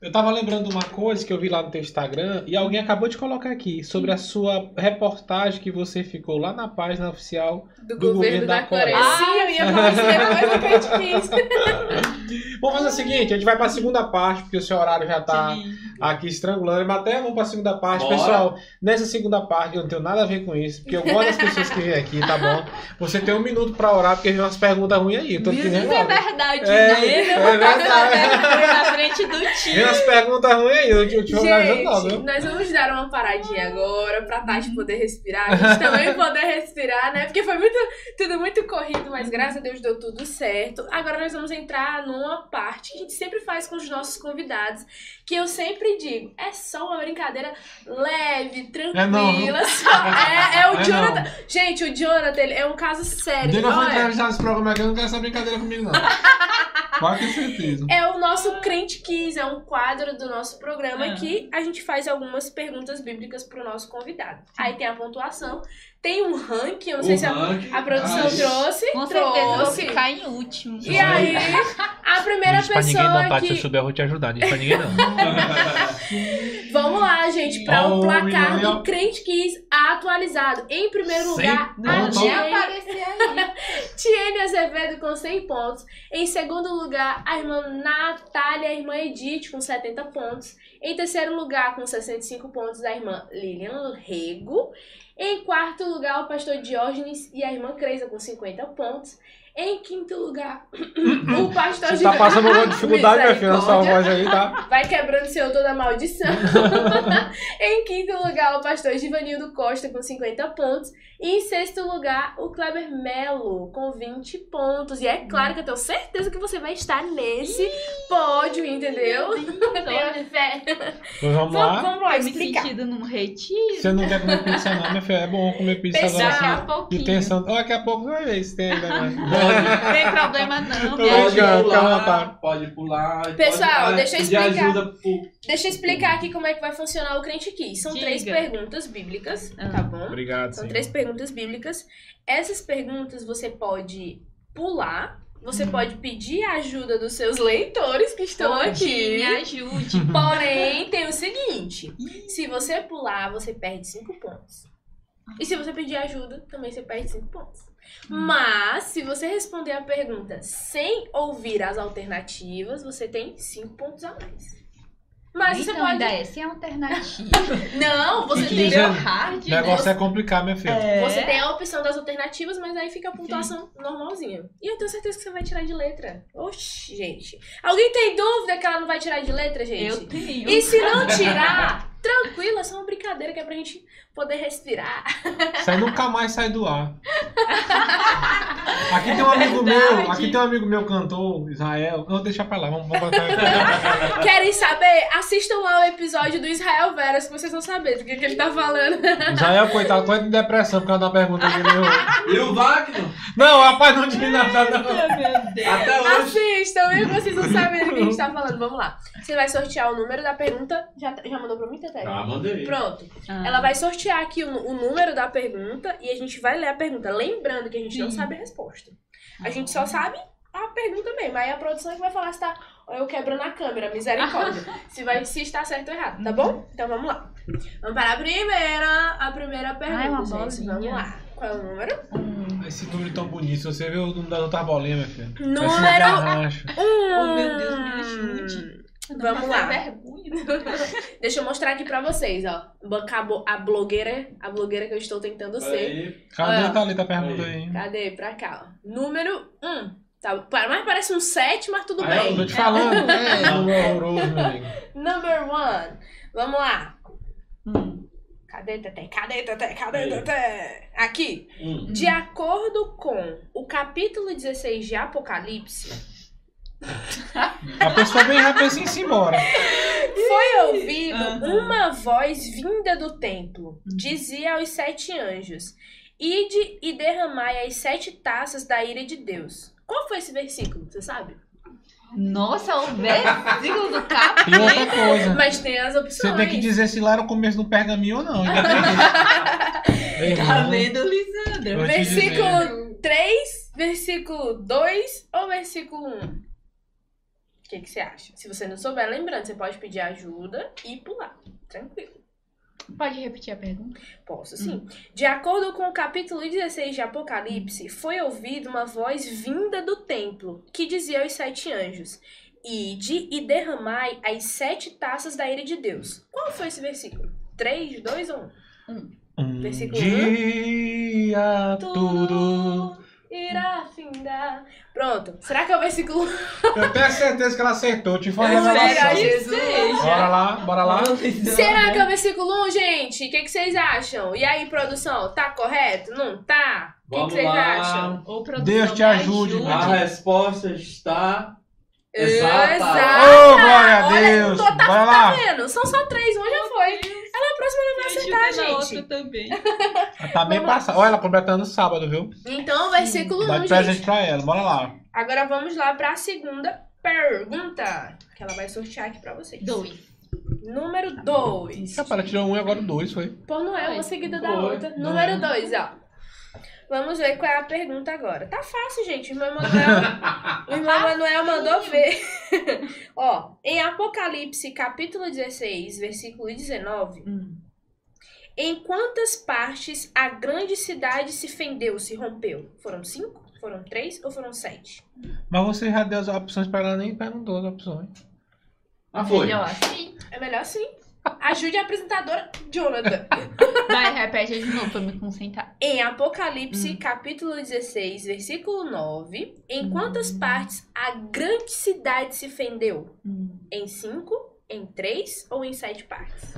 Eu tava lembrando de uma coisa que eu vi lá no teu Instagram e alguém acabou de colocar aqui sobre a sua reportagem que você ficou lá na página oficial.
Do,
Do
governo,
governo
da,
da
Coreia.
Coreia.
Sim, eu ia falar isso depois do Crente 15.
Vamos fazer o seguinte, a gente vai pra segunda parte, porque o seu horário já tá aqui estrangulando, mas até vamos pra segunda parte.
Bora.
Pessoal, nessa segunda parte eu não tenho nada a ver com isso, porque eu gosto das pessoas que vêm aqui, tá bom? Você tem um minuto pra orar, porque vem umas perguntas ruins aí. Eu tô te
Isso é verdade,
É,
né?
é verdade.
na frente do time.
Umas perguntas ruins aí, eu te, não,
Gente,
viu?
nós vamos dar uma paradinha agora pra Tati poder respirar. A gente também poder respirar, né? Porque foi muito, tudo muito corrido, mas graças a Deus deu tudo certo. Agora nós vamos entrar numa parte que a gente sempre faz com os nossos convidados, que eu sempre digo, é só uma brincadeira leve,
É não,
tranquila. só- é, é o
É
Jonathan. Gente, o Jonathan ele é um caso sério.
Diga foi
olha.
entrevistar nesse programa aqui, eu não quero essa brincadeira comigo, não. Pode ter certeza.
É o nosso Crente Quiz, é um quadro do nosso programa
Ah.
que a gente faz algumas perguntas bíblicas pro nosso convidado. Aí tem a pontuação, tem um ranking, eu não sei
O
se a, a produção
Ah,
trouxe.
Com certeza eu vou
trouxe.
ficar em último.
E aí, a primeira
Não diz pra ninguém não,
pessoa
Tati. Se eu
que.
souber, eu vou te ajudar. Não pra ninguém não.
Vamos lá, gente, para o
Oh,
placar do Crente Quiz atualizado. Em primeiro
Cem
lugar, a
pontos.
Nem
Tiene,
aparecer aí.
Tiene Azevedo com 100 pontos. Em segundo lugar, a irmã Natália, a irmã Edith com 70 pontos. Em terceiro lugar, com 65 pontos, a irmã Lilian Rego. Em quarto lugar, o pastor Diógenes e a irmã Creisa com 50 pontos. Em quinto lugar, o pastor
Você tá passando alguma dificuldade, minha filha,
Misericórdia.
voz aí, tá?
Vai quebrando seu toda maldição. em quinto lugar, o pastor Givanildo Costa com 50 pontos. E em sexto lugar, o Kleber Melo com 20 pontos. E é claro que eu tenho certeza que você vai estar nesse pódio, entendeu? Tenha fé.
Então vamos lá.
vamos lá
me
explicar.
sentindo num retiro.
Você não quer comer pizza, não, minha filha. É bom comer pizza agora.
Daqui a
assim,
pouquinho.
Ó, Daqui a pouco vai ver se tem ainda
Não tem problema não, me ajuda.
à
pular,
vontade.
pode pular. pode-
Pessoal,
ah,
deixa eu explicar.
ajuda pro-
Deixa eu explicar aqui como é que vai funcionar o Crente Quiz. São
Diga.
três perguntas bíblicas,
Ah.
tá bom?
Obrigado,
São
senhor.
três perguntas bíblicas. Essas perguntas você pode pular, você
Uhum.
pode pedir a ajuda dos seus leitores que estão
Pode,
aqui.
Me ajude.
Porém, tem o seguinte: se você pular, você perde cinco pontos. E se você pedir ajuda, também você perde cinco pontos. Mas, se você responder a pergunta sem ouvir as alternativas, você tem cinco pontos a mais. Mas você
então,
pode.
ainda é sem alternativa.
Não, você
Que
tem.
hard.
O negócio é complicar, minha filha.
É.
Você tem a opção das alternativas, mas aí fica a pontuação normalzinha. E eu tenho certeza que você vai tirar de letra. Oxi, gente. Alguém tem dúvida que ela não vai tirar de letra, gente?
Eu tenho.
E se não tirar, tranquilo, é só uma brincadeira que é pra gente poder respirar.
Isso aí nunca mais sai do ar. Aqui tem um amigo meu, aqui tem um amigo meu cantor, Israel. Não, deixa pra lá, vamos, vamos botar.
Querem saber? Assistam lá o episódio do Israel Veras, que vocês vão saber do que, que ele tá falando.
Israel, coitado, tô em depressão por causa da pergunta que ele
E o Wagner?
Não, rapaz, não diz nada, não.
Meu Deus.
Até hoje.
Assistam, que vocês não sabem do que a gente tá falando. Vamos lá. Você vai sortear o número da pergunta. Já, já mandou pra mim, Teté?
Ah, mandei.
Pronto.
Ah.
Ela vai sortear aqui o, o número da pergunta e a gente vai ler a pergunta. Lembrando que a gente não
Sim.
sabe a resposta. A gente só sabe a pergunta mesmo. Aí a produção é que vai falar se tá. Ou eu quebrando a câmera, misericórdia. se, vai, se está certo ou errado, tá bom? Então vamos lá. Vamos para a primeira. A primeira pergunta,
Ai, uma
gente.
bolinha.
Vamos lá. Qual é o número?
Um.
Esse número tão bonito, se você vê o número das outras bolinhas, minha filha.
Número um.
Oh, meu Deus, me ajude.
Vamos lá.
vergonha.
Deixa eu mostrar aqui pra vocês, ó. A bo- A blogueira, a blogueira que eu estou tentando ser.
Aí,
Cadê
Olha.
tá a pergunta aí?
Cadê? Pra cá, ó. Número 1. Um. Tá, mas parece um 7, mas tudo
Aí,
Eu
bem.
tô te falando, é, número horroroso, meu amigo.
Number 1. Vamos lá.
Hum.
Cadê, Tete? Cadê, Tete? Cadê,
Aí.
Tete? Aqui.
Hum.
De acordo com o capítulo 16 de Apocalipse,
A pessoa vem pensa em se embora.
foi ouvido uma voz vinda do templo. Dizia aos sete anjos: Ide e derramai as sete taças da ira de Deus. Qual foi esse versículo? Você sabe?
Nossa, o versículo do capo.
E outra coisa.
Mas tem as opções.
Você tem que dizer se lá era o começo do pergaminho ou não. ainda tem isso. Meu
Tá vendo, Lisandra?
Te
Versículo 3, versículo 2 ou versículo 1? O que, que você acha? Se você não souber, lembrando, você pode pedir ajuda e pular. Tranquilo.
Pode repetir a pergunta?
Posso sim. De acordo com o capítulo 16 de Apocalipse, foi ouvida uma voz vinda do templo, que dizia aos sete anjos: Ide e derramai as sete taças da ira de Deus. Qual foi esse versículo? 3, 2 ou 1?
Um
Versículo
dia tudo.
Irá findar. Pronto. Será que é o versículo
Eu tenho certeza que ela acertou. Te falei na.
Jesus.
Bora lá, bora lá.
Será que é o versículo 1, gente? O que, que vocês acham? E aí, produção, tá correto? Não tá? O que, que vocês
lá.
acham?
Produção
Deus te
me
ajude,
A resposta está exata.
Exato.
Ô, glória a
Olha,
Deus.
tô- tá,
Bora
tá
lá.
vendo? São só três, um já foi. Ela é a próxima não vai acertar, gente.
outra também.
Ela Tá bem passada. Olha, ela completando sábado, viu?
Então, versículo
Dá
1,
de presente
gente.
pra ela. Bora lá.
Agora vamos lá pra segunda pergunta. Que ela vai sortear aqui pra vocês.
Dois.
Número 2.
Rapaz, ela tirou um e agora o dois, foi.
Por não é uma seguida da outra. Número 2, ó. Vamos ver qual é a pergunta agora. Tá fácil, gente. O irmão Emanuel, o irmão Emanuel mandou ver. ó, em Apocalipse, capítulo 16, versículo 19,
Hum.
em quantas partes a grande cidade se fendeu, se rompeu? Foram cinco? Foram três ou foram sete?
Mas você já deu as opções pra ela, nem perguntou as opções.
Ah, foi.
Melhor assim.
É melhor sim. Ajude a apresentadora, Jonathan.
Vai, repete de novo pra me concentrar.
Em Apocalipse, capítulo 16, versículo 9, em quantas partes a grande cidade se fendeu?
Hum.
Em cinco, em três ou em sete partes?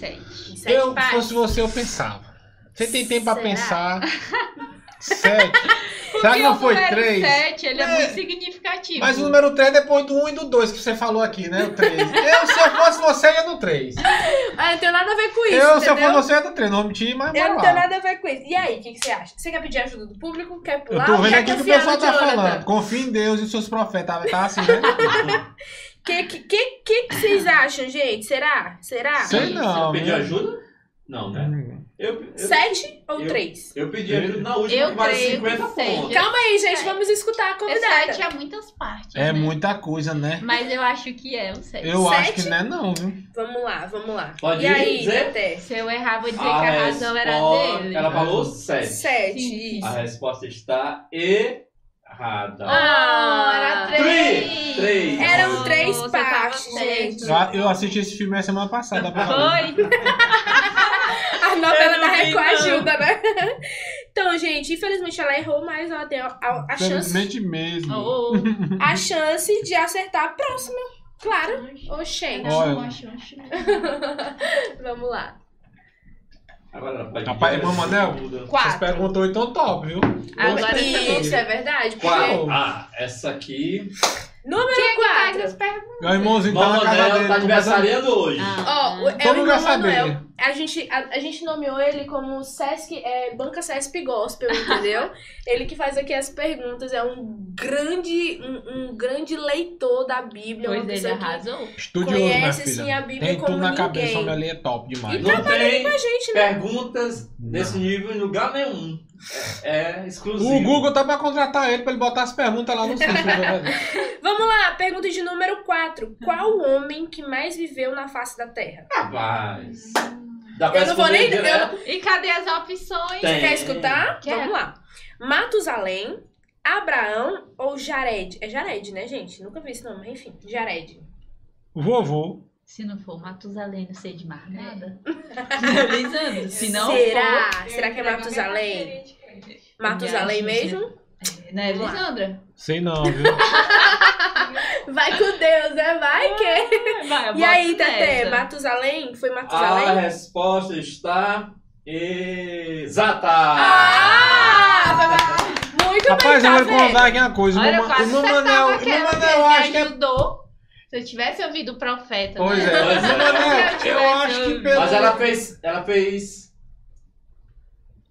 Sete.
Em sete
Eu, se
partes.
fosse você, eu pensava. Você tem tempo pra
Será?
pensar. Sete. Será que não foi
o número
três?
sete, ele é,
É.
muito significativo.
Mas o número 3 é depois do 1 e do 2 que você falou aqui, né? O 3. Eu, se eu fosse você, ia no 3.
Ah, não tem nada a ver com isso,
Eu, se eu
entendeu?
fosse você, ia no 3. Não vou mentir, mas
Eu não tenho nada a ver com isso. E aí, o que, que você acha? Você quer pedir ajuda do público? Quer
Eu
pular?
tô
ou
vendo aqui o que o pessoal tá falando. Confia em Deus e os seus profetas. Tá assim, né?
O que, que, que, que, que vocês acham, gente? Será? Será?
Sei não.
Eu pedi
viu?
ajuda? Não, né?
Hum.
Eu, eu,
Sete ou
eu-
três?
eu pedi ajuda na última,
Eu
que vale
creio
50
que seja.
pontos.
Calma aí, gente.
Sete.
Vamos escutar a
É
convidada.
sete é muitas partes.
É
né?
muita coisa, né?
Mas eu acho que é o sete.
Eu acho
Sete?
que não é não, viu?
Vamos lá, vamos lá.
Pode
e aí,
dizer?
Se eu errar, vou dizer
A
que a razão era dele.
Ela falou 7.
Sete.
Sim.
isso.
A resposta está errada.
Ah,
era
três.
três.
Três.
Eram três partes, gente.
Eu, eu assisti esse filme a semana passada. Pra
Foi.
Novela da Record ajuda, né? Então, gente, infelizmente ela errou, mas ela tem a, a- a chance,
Infelizmente mesmo.
Oh,
a chance de acertar a próxima. Claro.
Olha.
Vamos lá.
Agora
Rapaz,
pedir
irmão Manel,
ajuda.
Vocês perguntou então top, viu?
Agora.
Isso é verdade. porque-
Qual? Ah, essa aqui.
Número
Quem é que faz
4.
as perguntas?
Meu irmãozinho tá na
Irmão
casa
Manel
dele.
tá
conversando-
aniversariando hoje.
Ah.
Ó, é
Todo
o
mundo
irmão. Manuel. A gente, a, a gente nomeou ele como Sesc, é, Banca Sesp Gospel, entendeu? ele que faz aqui as perguntas, é um grande, um, um grande leitor da Bíblia, uma
Pois ele
pessoa que
arrasou.
Estudioso, minha
conhece
filha.
assim a Bíblia
Tem
como
tudo na
ninguém.
cabeça, homem ali é top demais.
E
Não tem
A gente, né?
perguntas desse nível em lugar nenhum. É, é exclusivo.
O Google tá pra contratar ele pra ele botar as perguntas lá no sítio.
Vamos lá, pergunta de número 4. Qual o homem que mais viveu na face da Terra?
Rapaz. Dá pra
Eu não vou nem-
responder
eu
direto?
E cadê as opções?
Tem.
Você quer escutar?
Quero.
Vamos lá. Matusalém, Abraão ou Jared? É Jared, né, gente? Nunca vi esse nome, mas enfim, Jared.
Vovô.
Se não for Matusalém, não sei de mais nada. Lisandro, se não
Será?
for...
Será que é Matusalém? Matusalém mesmo?
Né,
Vamos lá.
Lisandra?
Sei não, viu?
Vai com Deus, né? Vai que.
eu
E aí, Tete. Matusalém? Foi
A
Matusalém?
resposta está exata.
Ah! Muito
Rapaz,
bem,
eu
tá
vou contar
vendo?
aqui uma coisa. O
Olha, eu
o Manel, o eu
me
acho que é.
ajudou. Se eu tivesse ouvido o profeta.
Pois
né?
é,
Pois é.
Manel,
Se
eu acho que
ouvido.
pelo.
Mas ela fez. Ela fez.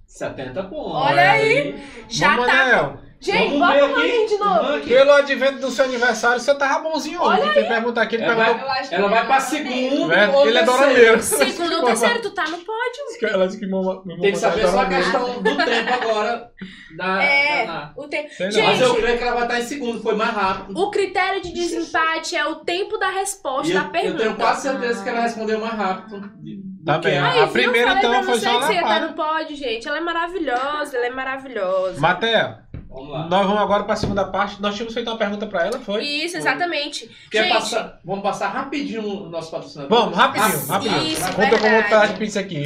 70 pontos.
Olha aí. Já
Meu
tá.
Manel,
Gente,
Vamos
bota o maninho de novo.
Pelo advento do seu aniversário, você tava bonzinho hoje. Tem pergunta aqui, ele
Ela
perguntou.
vai,
que
ela vai pra
é
segundo.
É,
ou
ele é dorameiro.
Segundo ou terceiro, tu tá no pódio.
Ela disse que meu, meu
Tem que saber só a
é
questão do tempo agora. Da,
É.
da- da-
O tempo.
Não.
Mas eu
Gente,
creio que ela vai estar em segundo, foi mais rápido.
o critério de desempate é o tempo da resposta da
eu, eu
pergunta.
tenho quase certeza que ela respondeu mais rápido.
Tá
que
bem.
a-
Aí,
A
viu?
primeira, então,
pra
foi só
que
na
você ia
parte.
estar no pódio, gente. Ela é maravilhosa, ela é maravilhosa.
Matéia,
Vamos lá.
nós vamos agora para a segunda parte. Nós tínhamos feito uma pergunta para ela, foi?
Isso, exatamente.
Quer
Gente,
passar, vamos passar rapidinho o nosso patrocinador?
Vamos, rapidinho,
Ah,
rapidinho.
isso,
Conta como tá de pizza aqui.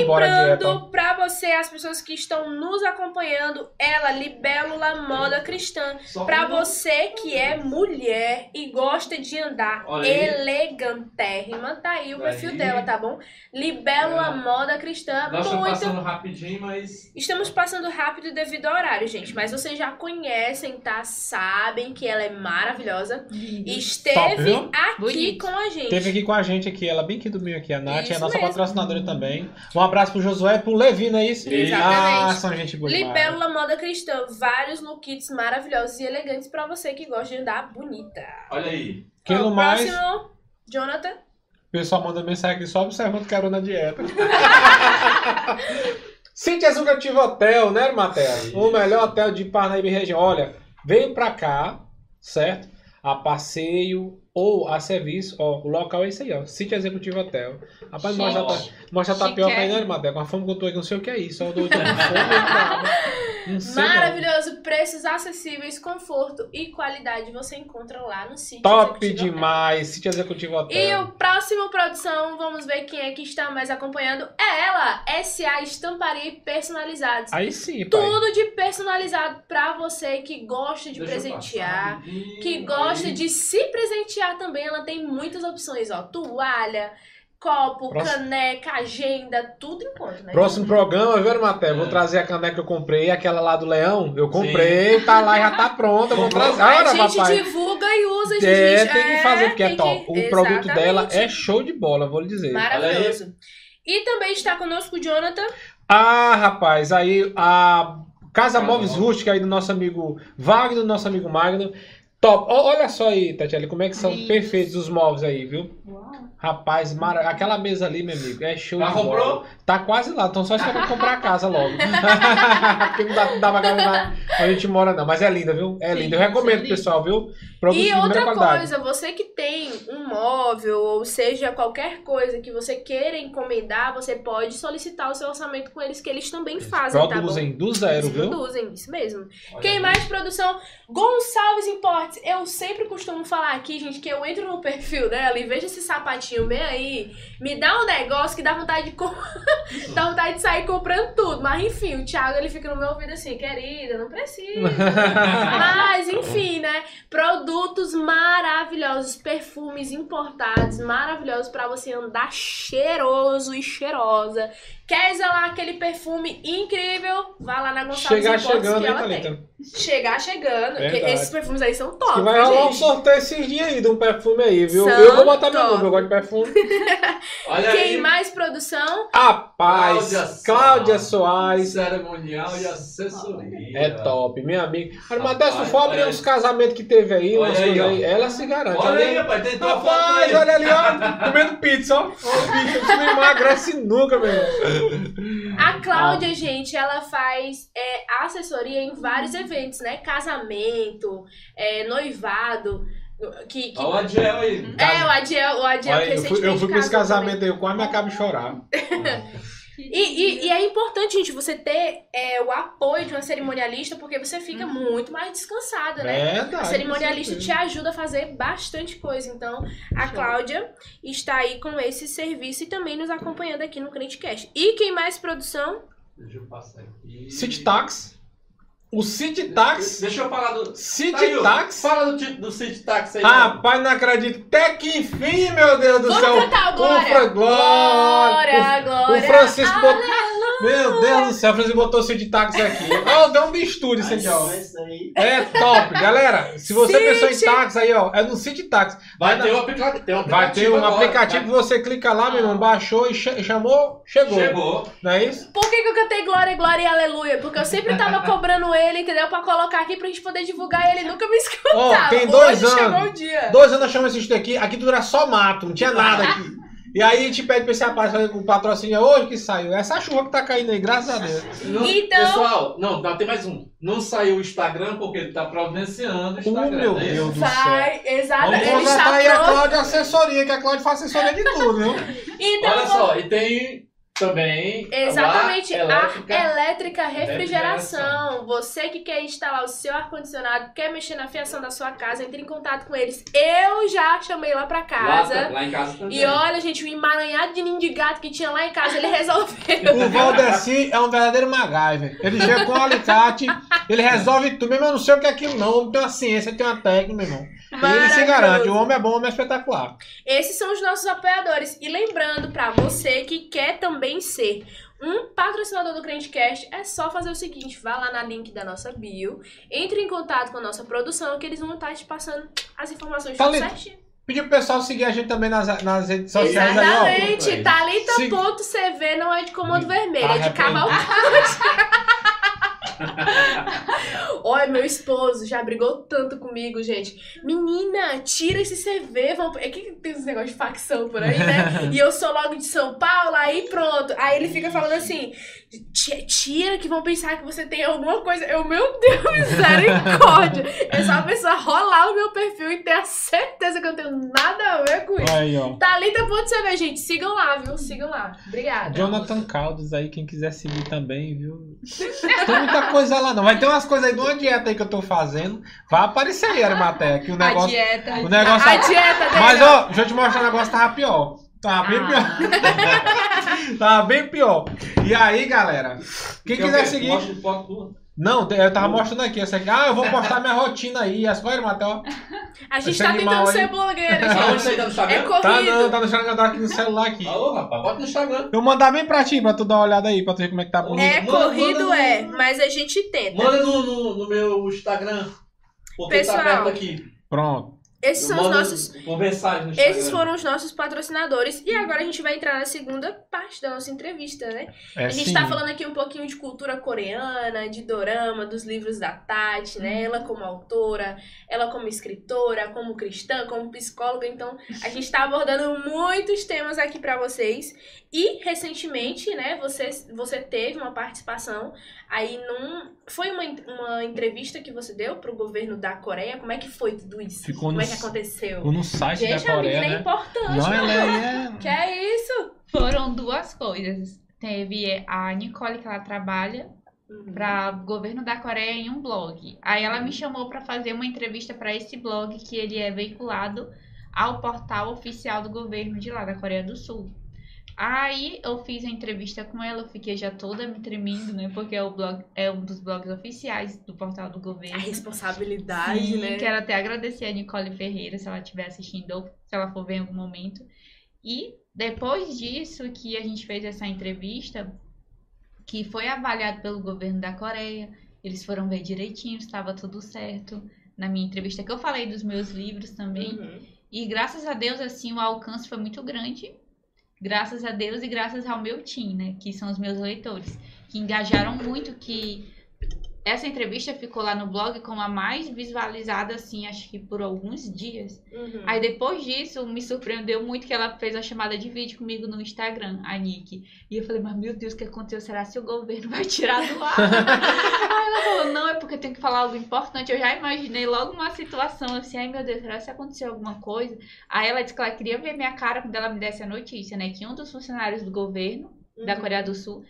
Embora direto.
Lembrando pra você, as pessoas que estão nos acompanhando, ela, Libélula Moda Cristã.
Uma-
você que é mulher e gosta de andar
Olha
elegantérrima, tá aí o perfil
aí.
dela, tá bom? Libélula
É.
Moda Cristã.
Nós estamos
Muito
passando rapidinho, mas.
Estamos passando rápido devido ao horário, gente. Mas vocês já conhecem, tá? Sabem que ela é maravilhosa. Esteve
Top,
aqui
Bonito.
com a gente.
Teve aqui com a gente aqui, ela bem que dormiu aqui, a Nath, é a
Isso
nossa
mesmo.
patrocinadora também. Um abraço pro Josué e pro Levi, não é isso?
Exatamente.
Ah, são gente boa.
Libélula Moda Cristã. Vários lookits maravilhosos e elegantes pra você que gosta de andar bonita.
Olha aí.
Quem no mais,
Próximo, Jonathan.
o pessoal manda mensagem aqui só observando que era na dieta. Cintia Executivo Hotel, né, Matheus? O melhor hotel de Parnaíba e região. Olha, veio pra cá, certo? A passeio ou a serviço. Ó, o local é esse aí, ó. Cintia Executivo Hotel. Rapaz, mostra, ta- mostra a tapioca aí, né, Matheus? Com a fome que eu tô aqui, não sei o que é isso. Eu fome, não.
Maravilhoso, preços acessíveis, conforto e qualidade você encontra lá no sítio.
Top
Executivo Hotel.
demais, Cintia Executivo
E
Hotel.
o próximo produção, vamos ver quem é que está mais acompanhando. É ela, SA Estamparia e Personalizados.
Aí sim, pai.
Tudo de personalizado pra você que gosta de
Deixa
presentear. que gosta
aí.
de se presentear também, ela tem muitas opções, ó. Toalha, copo,
Próximo-
caneca, agenda, tudo enquanto, né?
Próximo programa, viu, Matheus? Vou
É.
trazer a caneca que eu comprei, aquela lá do Leão. Eu comprei, tá lá, já tá pronta. Vou trazer.
A
Olha,
gente
papai.
divulga e usa, gente.
É, tem que fazer, porque é
tem
top.
que-
O produto dela
Exatamente.
é show de bola, vou lhe dizer.
Maravilhoso. E também está conosco o Jonathan.
Ah, rapaz, aí a Casa Móveis. Rústica aí do nosso amigo Wagner, do nosso amigo Magno. Top. Olha só aí, Tatiana, como é que são
Isso.
perfeitos os móveis aí, viu?
Uau.
Rapaz, mara... aquela mesa ali, meu amigo, é show
Já
de bola.
comprou?
Tá quase lá, então só esperando comprar a casa logo. Porque não dá, não dá pra onde a gente mora, não. Mas é linda, viu? É linda. Eu recomendo,
sim.
pessoal, viu? Produto
E outra coisa, você que tem um móvel, ou seja, qualquer coisa que você queira encomendar, você pode solicitar o seu orçamento com eles, que eles também fazem, tá?
Produzem do zero,
Eles
viu?
produzem, isso mesmo.
Olha
Quem
aí.
mais produção? Gonçalves Importes. Eu sempre costumo falar aqui, gente, que eu entro no perfil dela e vejo esse sapatinho bem aí, me dá um negócio que dá vontade de com- dá vontade de sair comprando tudo. Mas enfim, o Thiago ele fica no meu ouvido assim, querida, não precisa. Mas enfim, né? Produtos maravilhosos, perfumes importados, maravilhosos pra você andar cheiroso e cheirosa. Quer exalar aquele perfume incrível? Vá lá na Gonçalves
Chegar
Importes
chegando,
que
hein,
ela tem.
Thalita?
Chegar chegando.
Verdade.
esses perfumes aí são
Que
top,
vai rolar um sorteio esses dias aí de um perfume aí, viu?
São
eu vou botar meu
top.
nome, eu gosto de perfume.
Olha
Quem
aí.
mais produção?
Rapaz,
Cláudia
Cláudia
Soares. Cerimonial e assessoria.
É top, minha amiga. Mas,
Rapaz,
Matheus, tu for abrir
é.
uns casamentos que teve aí,
Olha aí,
aí, ela se garante.
Olha aí, rapaz, tem tua
Rapaz, olha ali, ó, comendo pizza, ó. Ó, o bicho, não emagrece nunca, meu irmão.
A Cláudia, gente, ela faz é, assessoria em vários eventos, né? Casamento, é, noivado. Que, que...
Olha o Adiel aí.
É, o Adiel, o Adiel
Olha,
que
eu fui, eu fui pra esse casamento aí, eu quase me acabo de chorar.
E, e, e é importante, gente, você ter é, o apoio de uma cerimonialista, porque você fica muito mais descansada, né?
Verdade.
A cerimonialista te ajuda a fazer bastante coisa. Então, a
Show.
Cláudia está aí com esse serviço e também nos acompanhando aqui no CrenteCast. E quem mais produção?
Deixa eu passar aqui.
City Tax. O City Tax.
Deixa eu falar do.
City
Taio,
Tax.
Fala do, ti- do City Tax aí. mano.
Rapaz, não acredito. Até que enfim, meu Deus do
Vamos
céu.
cantar o
O
Glória.
Fra- Glória.
Glória, glória.
O Francisco botou. Meu Deus do céu, o Francisco botou o City Tax aqui. Ó, deu um de estúdio isso aqui, ó. É top, galera. Se você
City.
pensou em táxi aí, ó, é no City Tax.
Vai
Vai
ter um aplicativo.
Vai ter um
agora,
aplicativo que
vai-
você clica lá, meu irmão, baixou e cha- chamou, chegou.
Chegou.
Não é isso?
Por que, que eu cantei Glória, Glória e Aleluia? Porque eu sempre tava cobrando ele, entendeu? Pra colocar aqui pra gente poder divulgar ele. Nunca me
Ó,
escutava.
tem dois
Hoje
anos.
chegou o dia.
Dois anos nós chamamos esse estúdio aqui, aqui tudo era só mato, não tinha nada aqui. E aí a gente pede pra esse rapaz fazer o patrocínio é hoje que saiu. Essa chuva que tá caindo aí, graças a Deus.
Não-
Então-
Pessoal, não, não, tem mais um. Não saiu o Instagram porque ele tá providenciando o
Oh,
Instagram.
meu
não é isso?
Deus do céu.
Vai, exato.
Vamos
Contratar
está
aí a. Cláudia assessoria, que a Cláudia faz assessoria de tudo, viu?
Então,
Olha só, e tem também.
Exatamente,
a
a
elétrica.
elétrica refrigeração. Você que quer instalar o seu ar-condicionado, quer mexer na fiação da sua casa, entre em contato com eles. Eu já chamei lá pra
Lá,
casa.
lá em casa também.
E olha, gente, o emaranhado de ninho de gato que tinha lá em casa, ele resolveu.
O Valdeci é um verdadeiro MacGyver. Ele chega com um alicate, ele resolve tudo. Meu irmão, eu não sei o que é aquilo, não. Tem uma ciência, tem uma técnica, meu irmão. E ele se garante. O homem é bom, o homem é espetacular.
Esses são os nossos apoiadores. E lembrando pra você que quer também ser um patrocinador do Crentecast, é só fazer o seguinte: vá lá na link da nossa bio, entre em contato com a nossa produção, que eles vão estar te passando as informações
Tá
certinho.
Pedir pro pessoal seguir a gente também nas, nas redes sociais ó.
Exatamente.
Aí.
Thalita.cv não é de comando vermelho, é de cavalcante. Olha, meu esposo já brigou tanto comigo, gente. Menina, tira esse CV. Vamos... É que tem esse negócio de facção por aí, né? E eu sou logo de São Paulo, aí pronto. Aí ele fica falando assim: "Ti- tira que vão pensar que você tem alguma coisa. Eu, meu Deus, misericórdia. É só a pessoa rolar o meu perfil e ter a certeza que eu não tenho nada a ver com isso.
Aí, ó.
Thalita.cv, gente. Sigam lá, viu? Sigam lá. Obrigada.
Jonathan Caldas aí, quem quiser seguir também, viu? Tem muita coisa lá, não. Vai ter umas coisas aí de uma dieta aí que eu tô fazendo. Vai aparecer aí, Arimateia, que o
A
negócio.
dieta.
O negócio
A dieta dele.
Mas, ó, deixa eu te mostrar o negócio, tava pior. Tava bem
Ah.
pior. tava bem pior. E aí, galera, quem
Quer o
quiser seguir. Não, eu tava mostrando aqui. Essa aqui. Ah, eu vou postar minha rotina aí. As coisas, Matheus.
A gente
Esse
tá
animal
tentando
aí.
ser
Aonde você
gente.
tá no
É
Instagram?
Tá,
corrido.
não, tá deixando eu aqui no celular aqui.
Alô, rapaz, bota no Instagram.
Eu vou mandar bem pra ti, pra tu dar uma olhada aí, pra tu ver como é que tá bonito.
É
Manda-
corrido,
manda-
é, mas a gente tenta.
Manda no, no, no meu Instagram. Porque
Pessoal,
tá aberto aqui.
Pronto.
Esses são os nossos. Esses foram os nossos patrocinadores. E agora a gente vai entrar na segunda parte da nossa entrevista, né?
É
a gente
sim.
tá falando aqui um pouquinho de cultura coreana, de dorama, dos livros da Tati, né? Ela como autora, ela como escritora, como cristã, como psicóloga. Então, a gente tá abordando muitos temas aqui pra vocês. E recentemente, né, você, você teve uma participação aí num. Foi uma, uma entrevista que você deu pro governo da Coreia? Como é que foi tudo isso?
Ficou
Como
no
é que aconteceu?
Ficou no site
Gente,
da
a
Coreia,
menina é
né?
importante.
Não, ela é...
Que é isso?
Foram duas coisas. Teve a Nicole, que ela trabalha para o governo da Coreia em um blog. Aí ela me chamou para fazer uma entrevista para esse blog, que ele é veiculado ao portal oficial do governo de lá, da Coreia do Sul. Aí eu fiz a entrevista com ela, eu fiquei já toda me tremendo, né? Porque é, o blog, é um dos blogs oficiais do portal do
A
governo.
responsabilidade,
Sim,
né?
quero até agradecer a Nicole Ferreira, se ela estiver assistindo ou se ela for ver em algum momento. E depois disso que a gente fez essa entrevista, que foi avaliado pelo governo da Coreia, eles foram ver direitinho, estava tudo certo. Na minha entrevista que eu falei dos meus livros também.
Uhum.
E graças a Deus, assim, o alcance foi muito grande. Graças a Deus e graças ao meu team, né? Que são os meus leitores. Que engajaram muito, que essa entrevista ficou lá no blog como a mais visualizada, assim, acho que por alguns dias.
Uhum.
Aí depois disso, me surpreendeu muito que ela fez a chamada de vídeo comigo no Instagram, a Nick. E eu falei, mas meu Deus, o que aconteceu? Será que o governo vai tirar do ar? Aí ela falou, não, é porque eu tenho que falar algo importante. Eu já imaginei logo uma situação assim, ai meu Deus, será que aconteceu alguma coisa? Aí ela disse que ela queria ver minha cara quando ela me desse a notícia, né? Que um dos funcionários do governo da
Uhum.
Coreia do Sul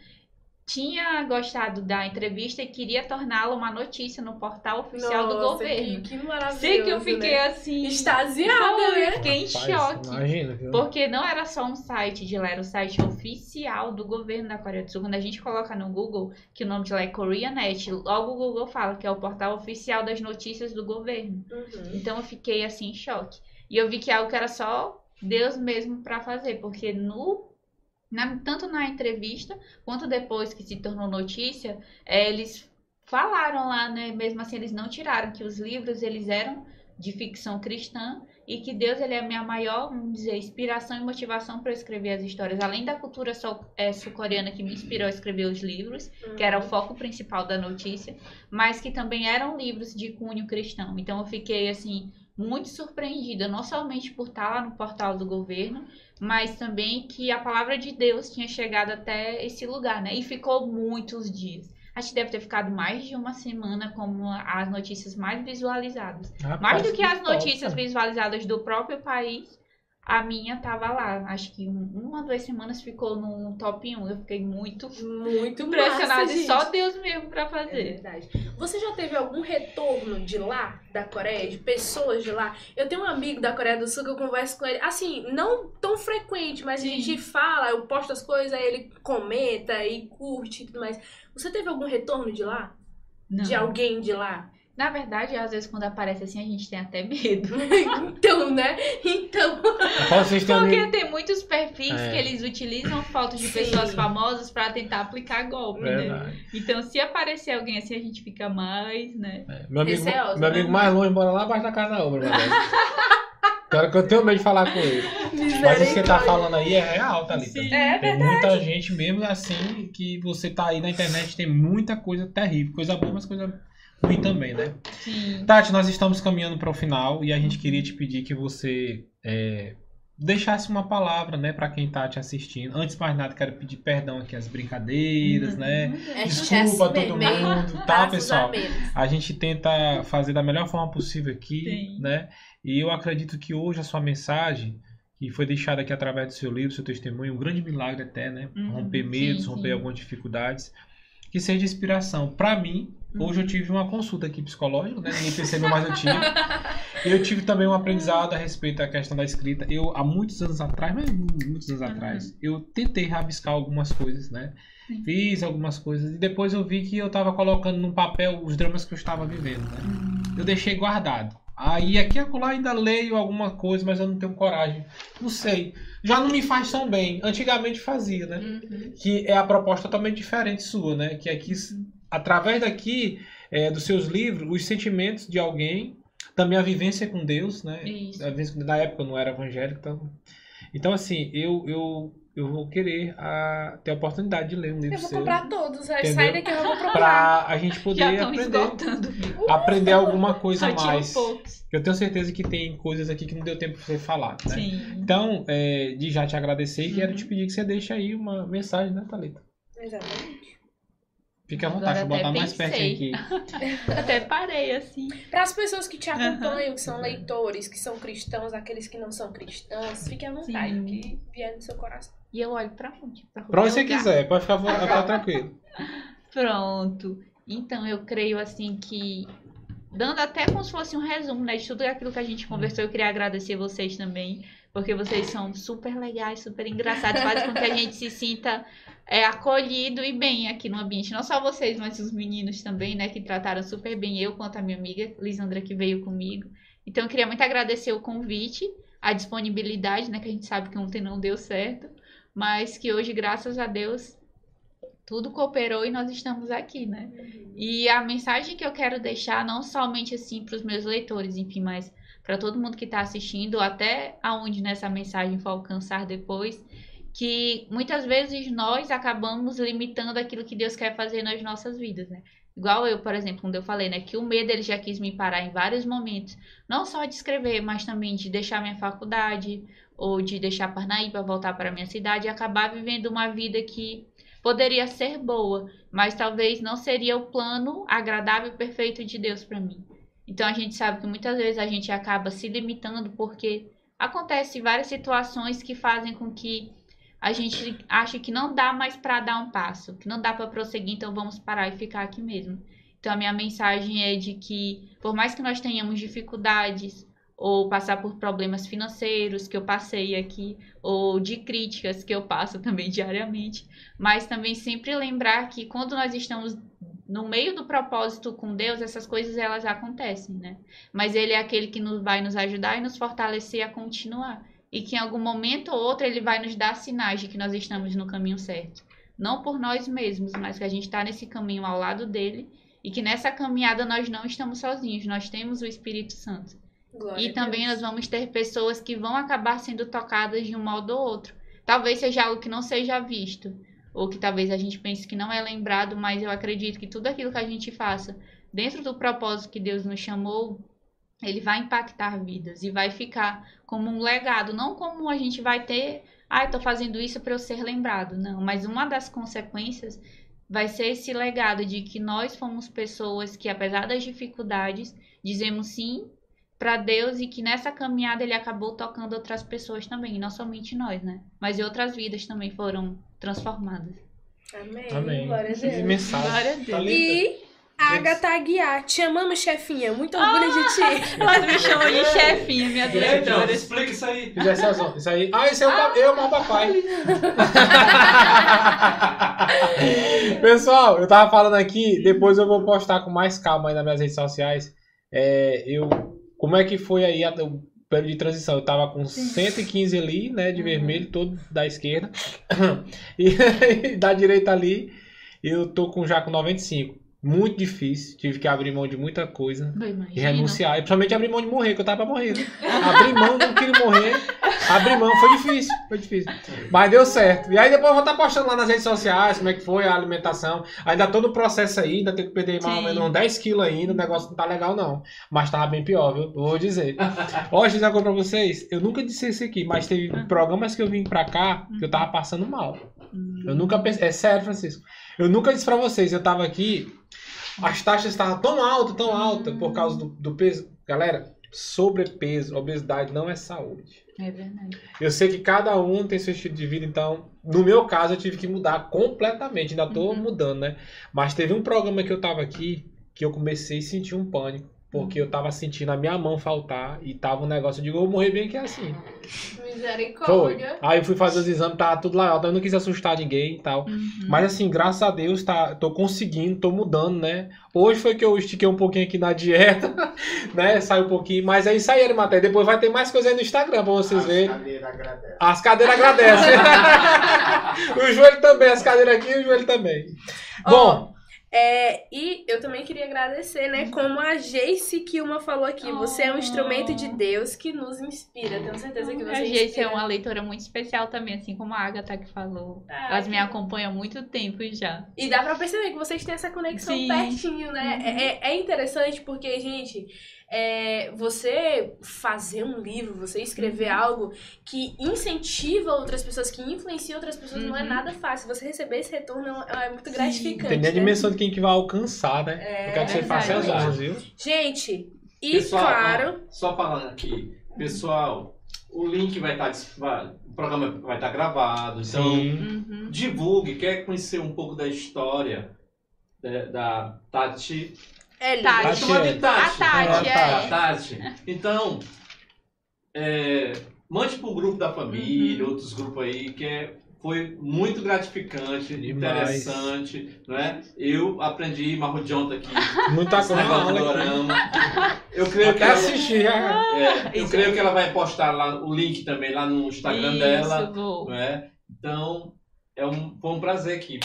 tinha gostado da entrevista e queria torná-la uma notícia no portal oficial do
Nossa,
governo.
Que, que maravilhoso.
Sei que eu fiquei
né?
assim.
Extasiada, né?
Fiquei em
Rapaz,
choque.
Imagina, viu?
Porque não era só um site de lá, era o site oficial do governo da Coreia do Sul. Quando a gente coloca no Google que o nome de lá é KoreaNet, logo o Google fala que é o portal oficial das notícias do governo.
Uhum.
Então eu fiquei assim em choque. E eu vi que é algo que era só Deus mesmo para fazer, porque no na- tanto na entrevista quanto depois que se tornou notícia, eh, eles falaram lá, né, mesmo assim eles não tiraram que os livros eles eram de ficção cristã e que Deus ele é a minha maior, vamos dizer, inspiração e motivação para escrever as histórias, além da cultura eh, sul-coreana que me inspirou a escrever os livros, que era o foco principal da notícia, mas que também eram livros de cunho cristão. Então eu fiquei assim muito surpreendida, não somente por estar lá no portal do governo, mas também que a palavra de Deus tinha chegado até esse lugar, né? E ficou muitos dias. Acho que deve ter ficado mais de uma semana como as notícias mais visualizadas.
Rapaz,
Mais do que as notícias visualizadas do próprio país, a minha tava lá. Acho que um- uma, duas semanas ficou no top 1. Eu fiquei muito
Muito
impressionada
massa,
e só. Deus mesmo pra
É
fazer.
verdade. Você já teve algum retorno de lá, da Coreia, de pessoas de lá? Eu tenho um amigo da Coreia do Sul que eu converso com ele, assim, não tão frequente, mas
Sim.
a gente fala, eu posto as coisas, aí ele comenta e curte e tudo mais. Você teve algum retorno de lá?
Não.
De alguém de lá?
Na verdade, às vezes quando aparece assim, a gente tem até medo.
então, né? Então.
Porque tem muitos perfis
É.
que eles utilizam fotos de
Sim.
pessoas famosas pra tentar aplicar golpe, né? Então, se aparecer alguém assim, a gente fica mais, né?
É, Meu amigo,
Receosa,
meu
né?
amigo mais longe mora lá abaixo da casa da obra, meu. Pior que eu tenho medo de falar com ele. Mas isso que você tá falando aí é real, Thalita.
Sim.
É
Tem muita gente mesmo assim que você tá aí na internet, tem muita coisa terrível, coisa boa, mas coisa ruim também, né?
Sim.
Tati, nós estamos caminhando para o final e a gente queria te pedir que você é, deixasse uma palavra, né, para quem tá te assistindo. Antes de mais nada, quero pedir perdão aqui às brincadeiras, né?
É
Desculpa a todo
hein?
mundo, tá, pessoal?
a
gente tenta fazer da melhor forma possível aqui,
Sim.
né? E eu acredito que hoje a sua mensagem, que foi deixada aqui através do seu livro, seu testemunho, um grande milagre até, né?
Uhum,
romper medos,
sim,
romper
sim.
algumas dificuldades, que seja inspiração. Para mim,
Uhum.
Hoje eu tive uma consulta aqui psicológica, né? Ninguém percebeu, mas eu tive. Eu tive também um aprendizado a respeito da questão da escrita. Eu, há muitos anos atrás, mas muitos anos
Uhum.
atrás, eu tentei rabiscar algumas coisas, né?
Sim.
Fiz algumas coisas e depois eu vi que eu estava colocando num papel os dramas que eu estava vivendo, né?
Hum,
Eu deixei guardado. Aí aqui e acolá ainda leio alguma coisa, mas eu não tenho coragem. Não sei. Já não me faz tão bem. Antigamente fazia, né?
uhum.
Que é a proposta totalmente diferente sua, né? Que aqui, através daqui, é, dos seus livros, os sentimentos de alguém, também a vivência com Deus, né?
Isso.
A vivência- Na época eu não era evangélico, então. Então, assim, eu, eu, eu vou querer a, ter a oportunidade de ler um livro
Eu vou
seu.
comprar todos. Aí
Entendeu?
sai daqui eu vou procurar.
Pra a gente poder aprender, aprender alguma coisa a mais. Eu tenho certeza que tem coisas aqui que não deu tempo pra você falar, né?
Sim.
Então, é, de já te agradecer e quero
Uhum.
te pedir que você deixe aí uma mensagem, né, Thalita?
Exatamente.
Fique à vontade,
Agora
vou botar mais
pensei.
pertinho aqui.
Até parei assim.
Para as pessoas que te acompanham, que
É.
são leitores, que são cristãos, aqueles que não são cristãos, fique à vontade,
Sim.
o que vier no seu coração.
E eu olho pra onde? Pra,
Pra onde você
lugar.
quiser, pode ficar, ficar tranquilo.
Pronto. Então, eu creio assim que. Dando até como se fosse um resumo, né? De tudo aquilo que a gente conversou, eu queria agradecer vocês também. Porque vocês são super legais, super engraçados, fazem com que a gente se sinta é, acolhido e bem aqui no ambiente. Não só vocês, mas os meninos também, né? Que trataram super bem eu, quanto a minha amiga Lisandra, que veio comigo. Então, eu queria muito agradecer o convite, a disponibilidade, né? Que a gente sabe que ontem não deu certo. Mas que hoje, graças a Deus, tudo cooperou e nós estamos aqui, né? E a mensagem que eu quero deixar, não somente assim para os meus leitores, enfim, mas para todo mundo que está assistindo, até aonde nessa mensagem for alcançar depois, que muitas vezes nós acabamos limitando aquilo que Deus quer fazer nas nossas vidas, né? Igual eu, por exemplo, quando eu falei, né, que o medo ele já quis me parar em vários momentos, não só de escrever, mas também de deixar minha faculdade ou de deixar Parnaíba, voltar para minha cidade e acabar vivendo uma vida que poderia ser boa, mas talvez não seria o plano agradável e perfeito de Deus para mim. Então a gente sabe que muitas vezes a gente acaba se limitando porque acontece várias situações que fazem com que a gente acha que não dá mais para dar um passo, que não dá para prosseguir, então vamos parar e ficar aqui mesmo. Então a minha mensagem é de que por mais que nós tenhamos dificuldades ou passar por problemas financeiros que eu passei aqui, ou de críticas que eu passo também diariamente, mas também sempre lembrar que quando nós estamos no meio do propósito com Deus, essas coisas elas acontecem, né? Mas ele é aquele que nos vai nos ajudar e nos fortalecer a continuar. E que em algum momento ou outro ele vai nos dar sinais de que nós estamos no caminho certo. Não por nós mesmos, mas que a gente está nesse caminho ao lado dele e que nessa caminhada nós não estamos sozinhos, nós temos o Espírito Santo.
Glória
E também nós vamos ter pessoas que vão acabar sendo tocadas de um modo ou outro. Talvez seja algo que não seja visto, ou que talvez a gente pense que não é lembrado, mas eu acredito que tudo aquilo que a gente faça dentro do propósito que Deus nos chamou, ele vai impactar vidas e vai ficar como um legado, não como a gente vai ter, ah, tô fazendo isso para eu ser lembrado, não, mas uma das consequências vai ser esse legado de que nós fomos pessoas que apesar das dificuldades, dizemos sim para Deus e que nessa caminhada ele acabou tocando outras pessoas também, e não somente nós, né? Mas e outras vidas também foram transformadas.
Amém.
Amém.
Glória a Deus.
mensagem.
Glória a Deus.
Thalita.
E Agatha Aguiar, te amamos, chefinha. Muito orgulho de ti.
Ela me chamou de chefinha, minha
Então,
diretora.
explica isso aí.
Isso aí. Ah, esse é o pa- eu, o papai. Pessoal, eu tava falando aqui, depois eu vou postar com mais calma aí nas minhas redes sociais. É, eu, como é que foi aí a- o período de transição? Eu tava com 115 ali, né, de vermelho, todo da esquerda. E da direita ali, eu tô com já com 95. Muito difícil, tive que abrir mão de muita coisa. E renunciar. E principalmente abrir mão de morrer, que eu tava pra morrer. Né? Abrir mão, não queria morrer. Abrir mão, foi difícil, foi difícil. Mas deu certo. E aí depois eu vou estar postando lá nas redes sociais como é que foi a alimentação. Ainda tô no processo aí, ainda tenho que perder mais ou menos uns 10 quilos ainda. O negócio não tá legal, não. Mas tava bem pior, viu? Vou dizer. Ó, dizer coisa pra vocês. Eu nunca disse isso aqui, mas teve programas que eu vim pra cá que eu tava passando mal.
Hum.
Eu nunca pensei. É sério, Francisco. Eu nunca disse pra vocês, eu tava aqui, as taxas estavam tão altas, tão altas, por causa do, do peso. Galera, sobrepeso, obesidade não é saúde.
É verdade.
Eu sei que cada um tem seu estilo de vida, então, no meu caso, eu tive que mudar completamente. Ainda tô
Uhum.
mudando, né? Mas teve um programa que eu tava aqui que eu comecei a sentir um pânico. Porque eu tava sentindo a minha mão faltar e tava um negócio, eu digo, eu vou morrer bem que é assim. Foi.
Misericórdia.
Aí eu fui fazer os exames, tava tudo lá eu não quis assustar ninguém e tal.
Uhum.
Mas assim, graças a Deus, tá, tô conseguindo, tô mudando, né? Hoje foi que eu estiquei um pouquinho aqui na dieta, né? Saiu um pouquinho, mas é isso aí, Arimaté. Depois vai ter mais coisa aí no Instagram pra vocês verem.
cadeira agradece.
As cadeiras agradecem. o joelho também, as cadeiras aqui e o joelho também. Bom,
É, e eu também queria agradecer, né? Como a Jace Kilma falou aqui, você é um
Oh.
instrumento de Deus que nos inspira. Tenho certeza que você
A gente é uma leitora muito especial também, assim como a Agatha que falou.
Ah,
Elas me acompanham há muito tempo já.
E dá pra perceber que vocês têm essa conexão
Sim.
pertinho, né?
Uhum.
É, é interessante porque, gente, é, você fazer um livro, você escrever
Uhum.
algo que incentiva outras pessoas, que influencia outras pessoas, não é
Uhum.
nada fácil. Você receber esse retorno é, é muito gratificante.
tem a
né?
dimensão de quem que vai alcançar, né?
É,
eu quero que você faça as honras, viu?
Gente, e
Pessoal,
claro.
só falando aqui, pessoal, o link vai estar, o programa vai estar gravado, então.
Uhum.
divulgue, quer conhecer um pouco da história da, da Tati.
É
Tati.
Pode chamar de Tati.
A Tati,
É,
é.
Tati. Então, é, mande para o grupo da família,
Uhum.
outros grupos aí, que é, foi muito gratificante,
Demais.
interessante, não é? Eu aprendi marrodianta aqui,
Muita coisa.
negócio do
aula aqui.
dorama. Eu creio que
Até
ela,
assistir. já.
é, eu creio que ela vai postar lá o link também lá no Instagram
Isso,
dela,
vou.
não é? Então, é um, foi um prazer aqui.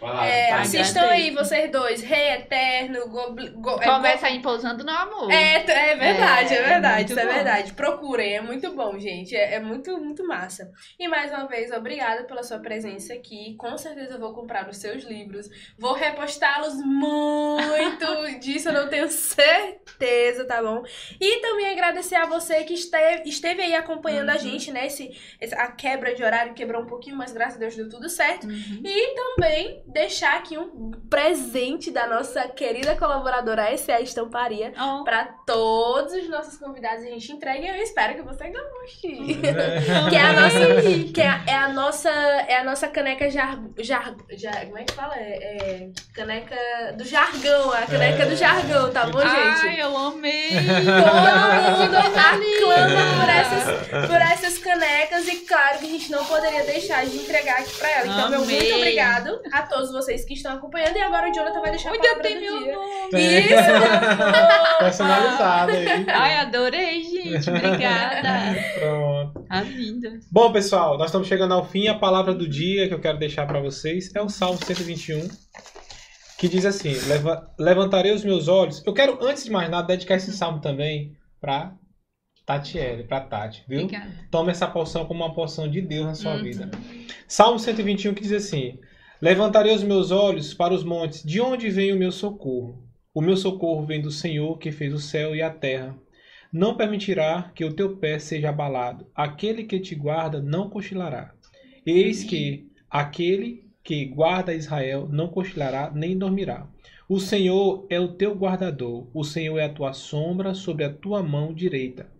Vai lá,
É, assistam aí, vocês dois, Rei Eterno, Gobli- Go- é,
Começa aí pousando no amor.
É, é verdade, é,
É,
verdade, isso é verdade. Procurem, é muito bom, gente. É, é muito, muito massa. E mais uma vez, obrigada pela sua presença aqui. Com certeza eu vou comprar os seus livros. Vou repostá-los muito. Disso eu não tenho certeza, tá bom? E também agradecer a você que esteve, esteve aí acompanhando a
Uhum.
gente, né? Esse, esse- a quebra de horário quebrou um pouquinho, mas graças a Deus deu tudo certo.
Uhum.
E também também deixar aqui um presente da nossa querida colaboradora SA Estamparia
Oh,
para todos os nossos convidados. A gente entrega e eu espero que você goste.
É.
Que é a nossa, que é a, é a nossa, é a nossa caneca jar, jar, jar- como é que fala? É, é caneca do jargão, a caneca
É.
do jargão, tá bom,
Ai,
gente?
eu amei!
Todo mundo aclama por essas, por essas canecas e claro que a gente não poderia deixar de entregar aqui pra ela. Então, meu
Amei.
muito obrigado a todos vocês que estão acompanhando e agora o Jonathan vai deixar a
Ainda
palavra
tem
do
meu
dia.
nome!
Tem.
Isso, amor!
Personalizado aí.
Ai, adorei, gente. Obrigada.
Pronto.
Tá linda.
Bom, pessoal, nós estamos chegando ao fim. A palavra do dia que eu quero deixar para vocês é o Salmo 121, que diz assim: "Leva- Levantarei os meus olhos. Eu quero, antes de mais nada, dedicar esse salmo também para Tatiele, para Tati, viu?
Obrigada.
Tome essa porção como uma porção de Deus na sua
Uhum.
vida. Salmo 121 que diz assim: Levantarei os meus olhos para os montes, de onde vem o meu socorro? O meu socorro vem do Senhor que fez o céu e a terra. Não permitirá que o teu pé seja abalado. Aquele que te guarda não cochilará. Eis que aquele que guarda Israel não cochilará nem dormirá. O Senhor é o teu guardador, o Senhor é a tua sombra sobre a tua mão direita.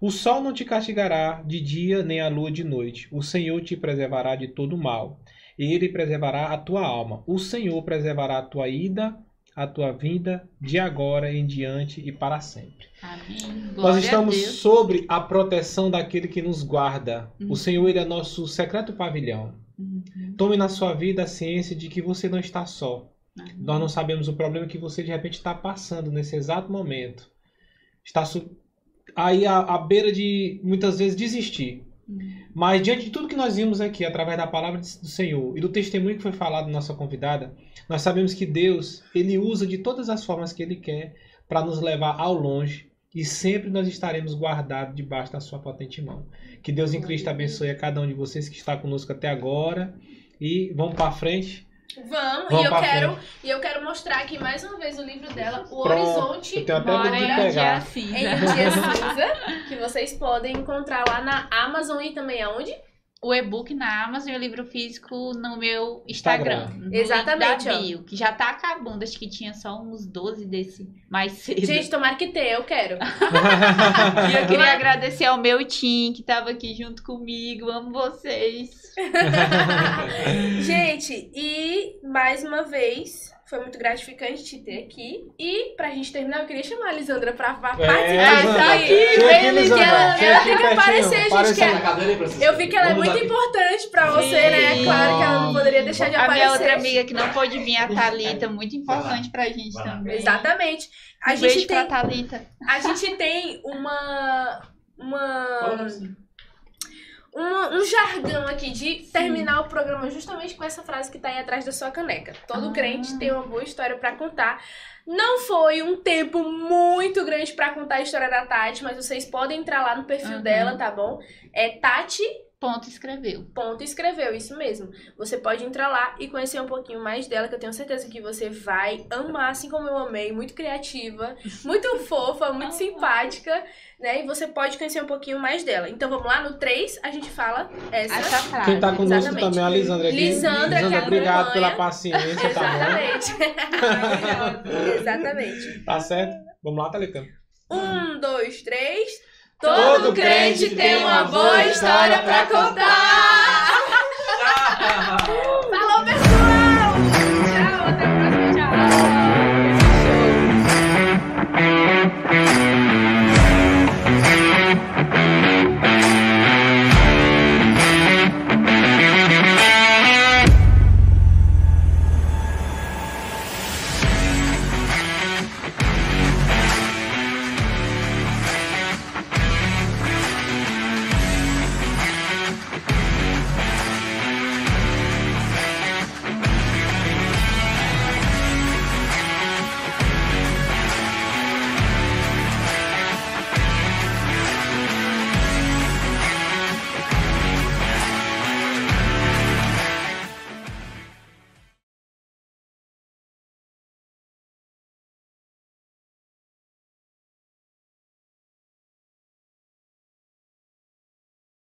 O sol não te castigará de dia, nem a lua de noite. O Senhor te preservará de todo mal. Ele preservará a tua alma. O Senhor preservará a tua ida, a tua vinda, de agora em diante e para sempre.
Amém. Glória
Nós
a
estamos
Deus.
sobre a proteção daquele que nos guarda.
Uhum.
O Senhor ele é nosso secreto pavilhão.
Uhum.
Tome na sua vida a ciência de que você não está só. Nós não sabemos o problema que você de repente está passando nesse exato momento. Está aí à, à beira de muitas vezes desistir. Mas diante de tudo que nós vimos aqui, através da palavra do Senhor e do testemunho que foi falado nossa convidada, nós sabemos que Deus, ele usa de todas as formas que ele quer para nos levar ao longe e sempre nós estaremos guardados debaixo da sua potente mão. Que Deus em Cristo abençoe a cada um de vocês que está conosco até agora e vamos para frente.
Vamos,
Vamos
e eu quero e eu quero mostrar aqui mais uma vez o livro dela, O
Pronto,
Horizonte
eu tenho até
Mora em dia cinza, que vocês podem encontrar lá na Amazon e também aonde?
O e-book na Amazon e o livro físico no meu Instagram.
Instagram.
no
Exatamente,
Da bio, que já tá acabando. Acho que tinha só uns 12 desse mais cedo.
Gente, tomara que tenha, eu quero.
E eu queria agradecer ao meu team que tava aqui junto comigo. Amo vocês.
gente, e mais uma vez, foi muito gratificante te ter aqui. E pra gente terminar, eu queria chamar a Lisandra pra,
É,
participar tá
chega aqui,
Vem,
Lisandra,
ela, ela tem que aparecer, gente.
aparece
Que é-
aí.
Aí
eu vi que ela é muito importante pra você, né? Claro que ela não poderia deixar de
A
aparecer.
minha outra amiga que não pôde vir, a Thalita, muito importante pra gente também.
Exatamente. A
Um
gente
beijo
tem
pra Thalita.
A gente tem uma. Uma, uma- um jargão aqui de terminar o programa justamente com essa frase que tá aí atrás da sua caneca. Todo
Ah.
crente tem uma boa história pra contar. Não foi um tempo muito grande pra contar a história da Tati, mas vocês podem entrar lá no perfil
Uhum.
dela, tá bom? É Tati
Ponto escreveu.
ponto escreveu, isso mesmo. Você pode entrar lá e conhecer um pouquinho mais dela, que eu tenho certeza que você vai amar, assim como eu amei. Muito criativa, muito fofa, muito simpática, né? E você pode conhecer um pouquinho mais dela. Então vamos lá, no 3 a gente fala essa.
Essa frase.
Quem tá conosco
Exatamente.
também é a Lisandra aqui.
Lisandra, que
obrigado
acompanha.
pela paciência, tá
Exatamente. Exatamente.
bom? Tá certo? Vamos lá, Thalita.
Um, dois, três.
Todo
crente tem uma boa história para contar. Ah, ah, ah.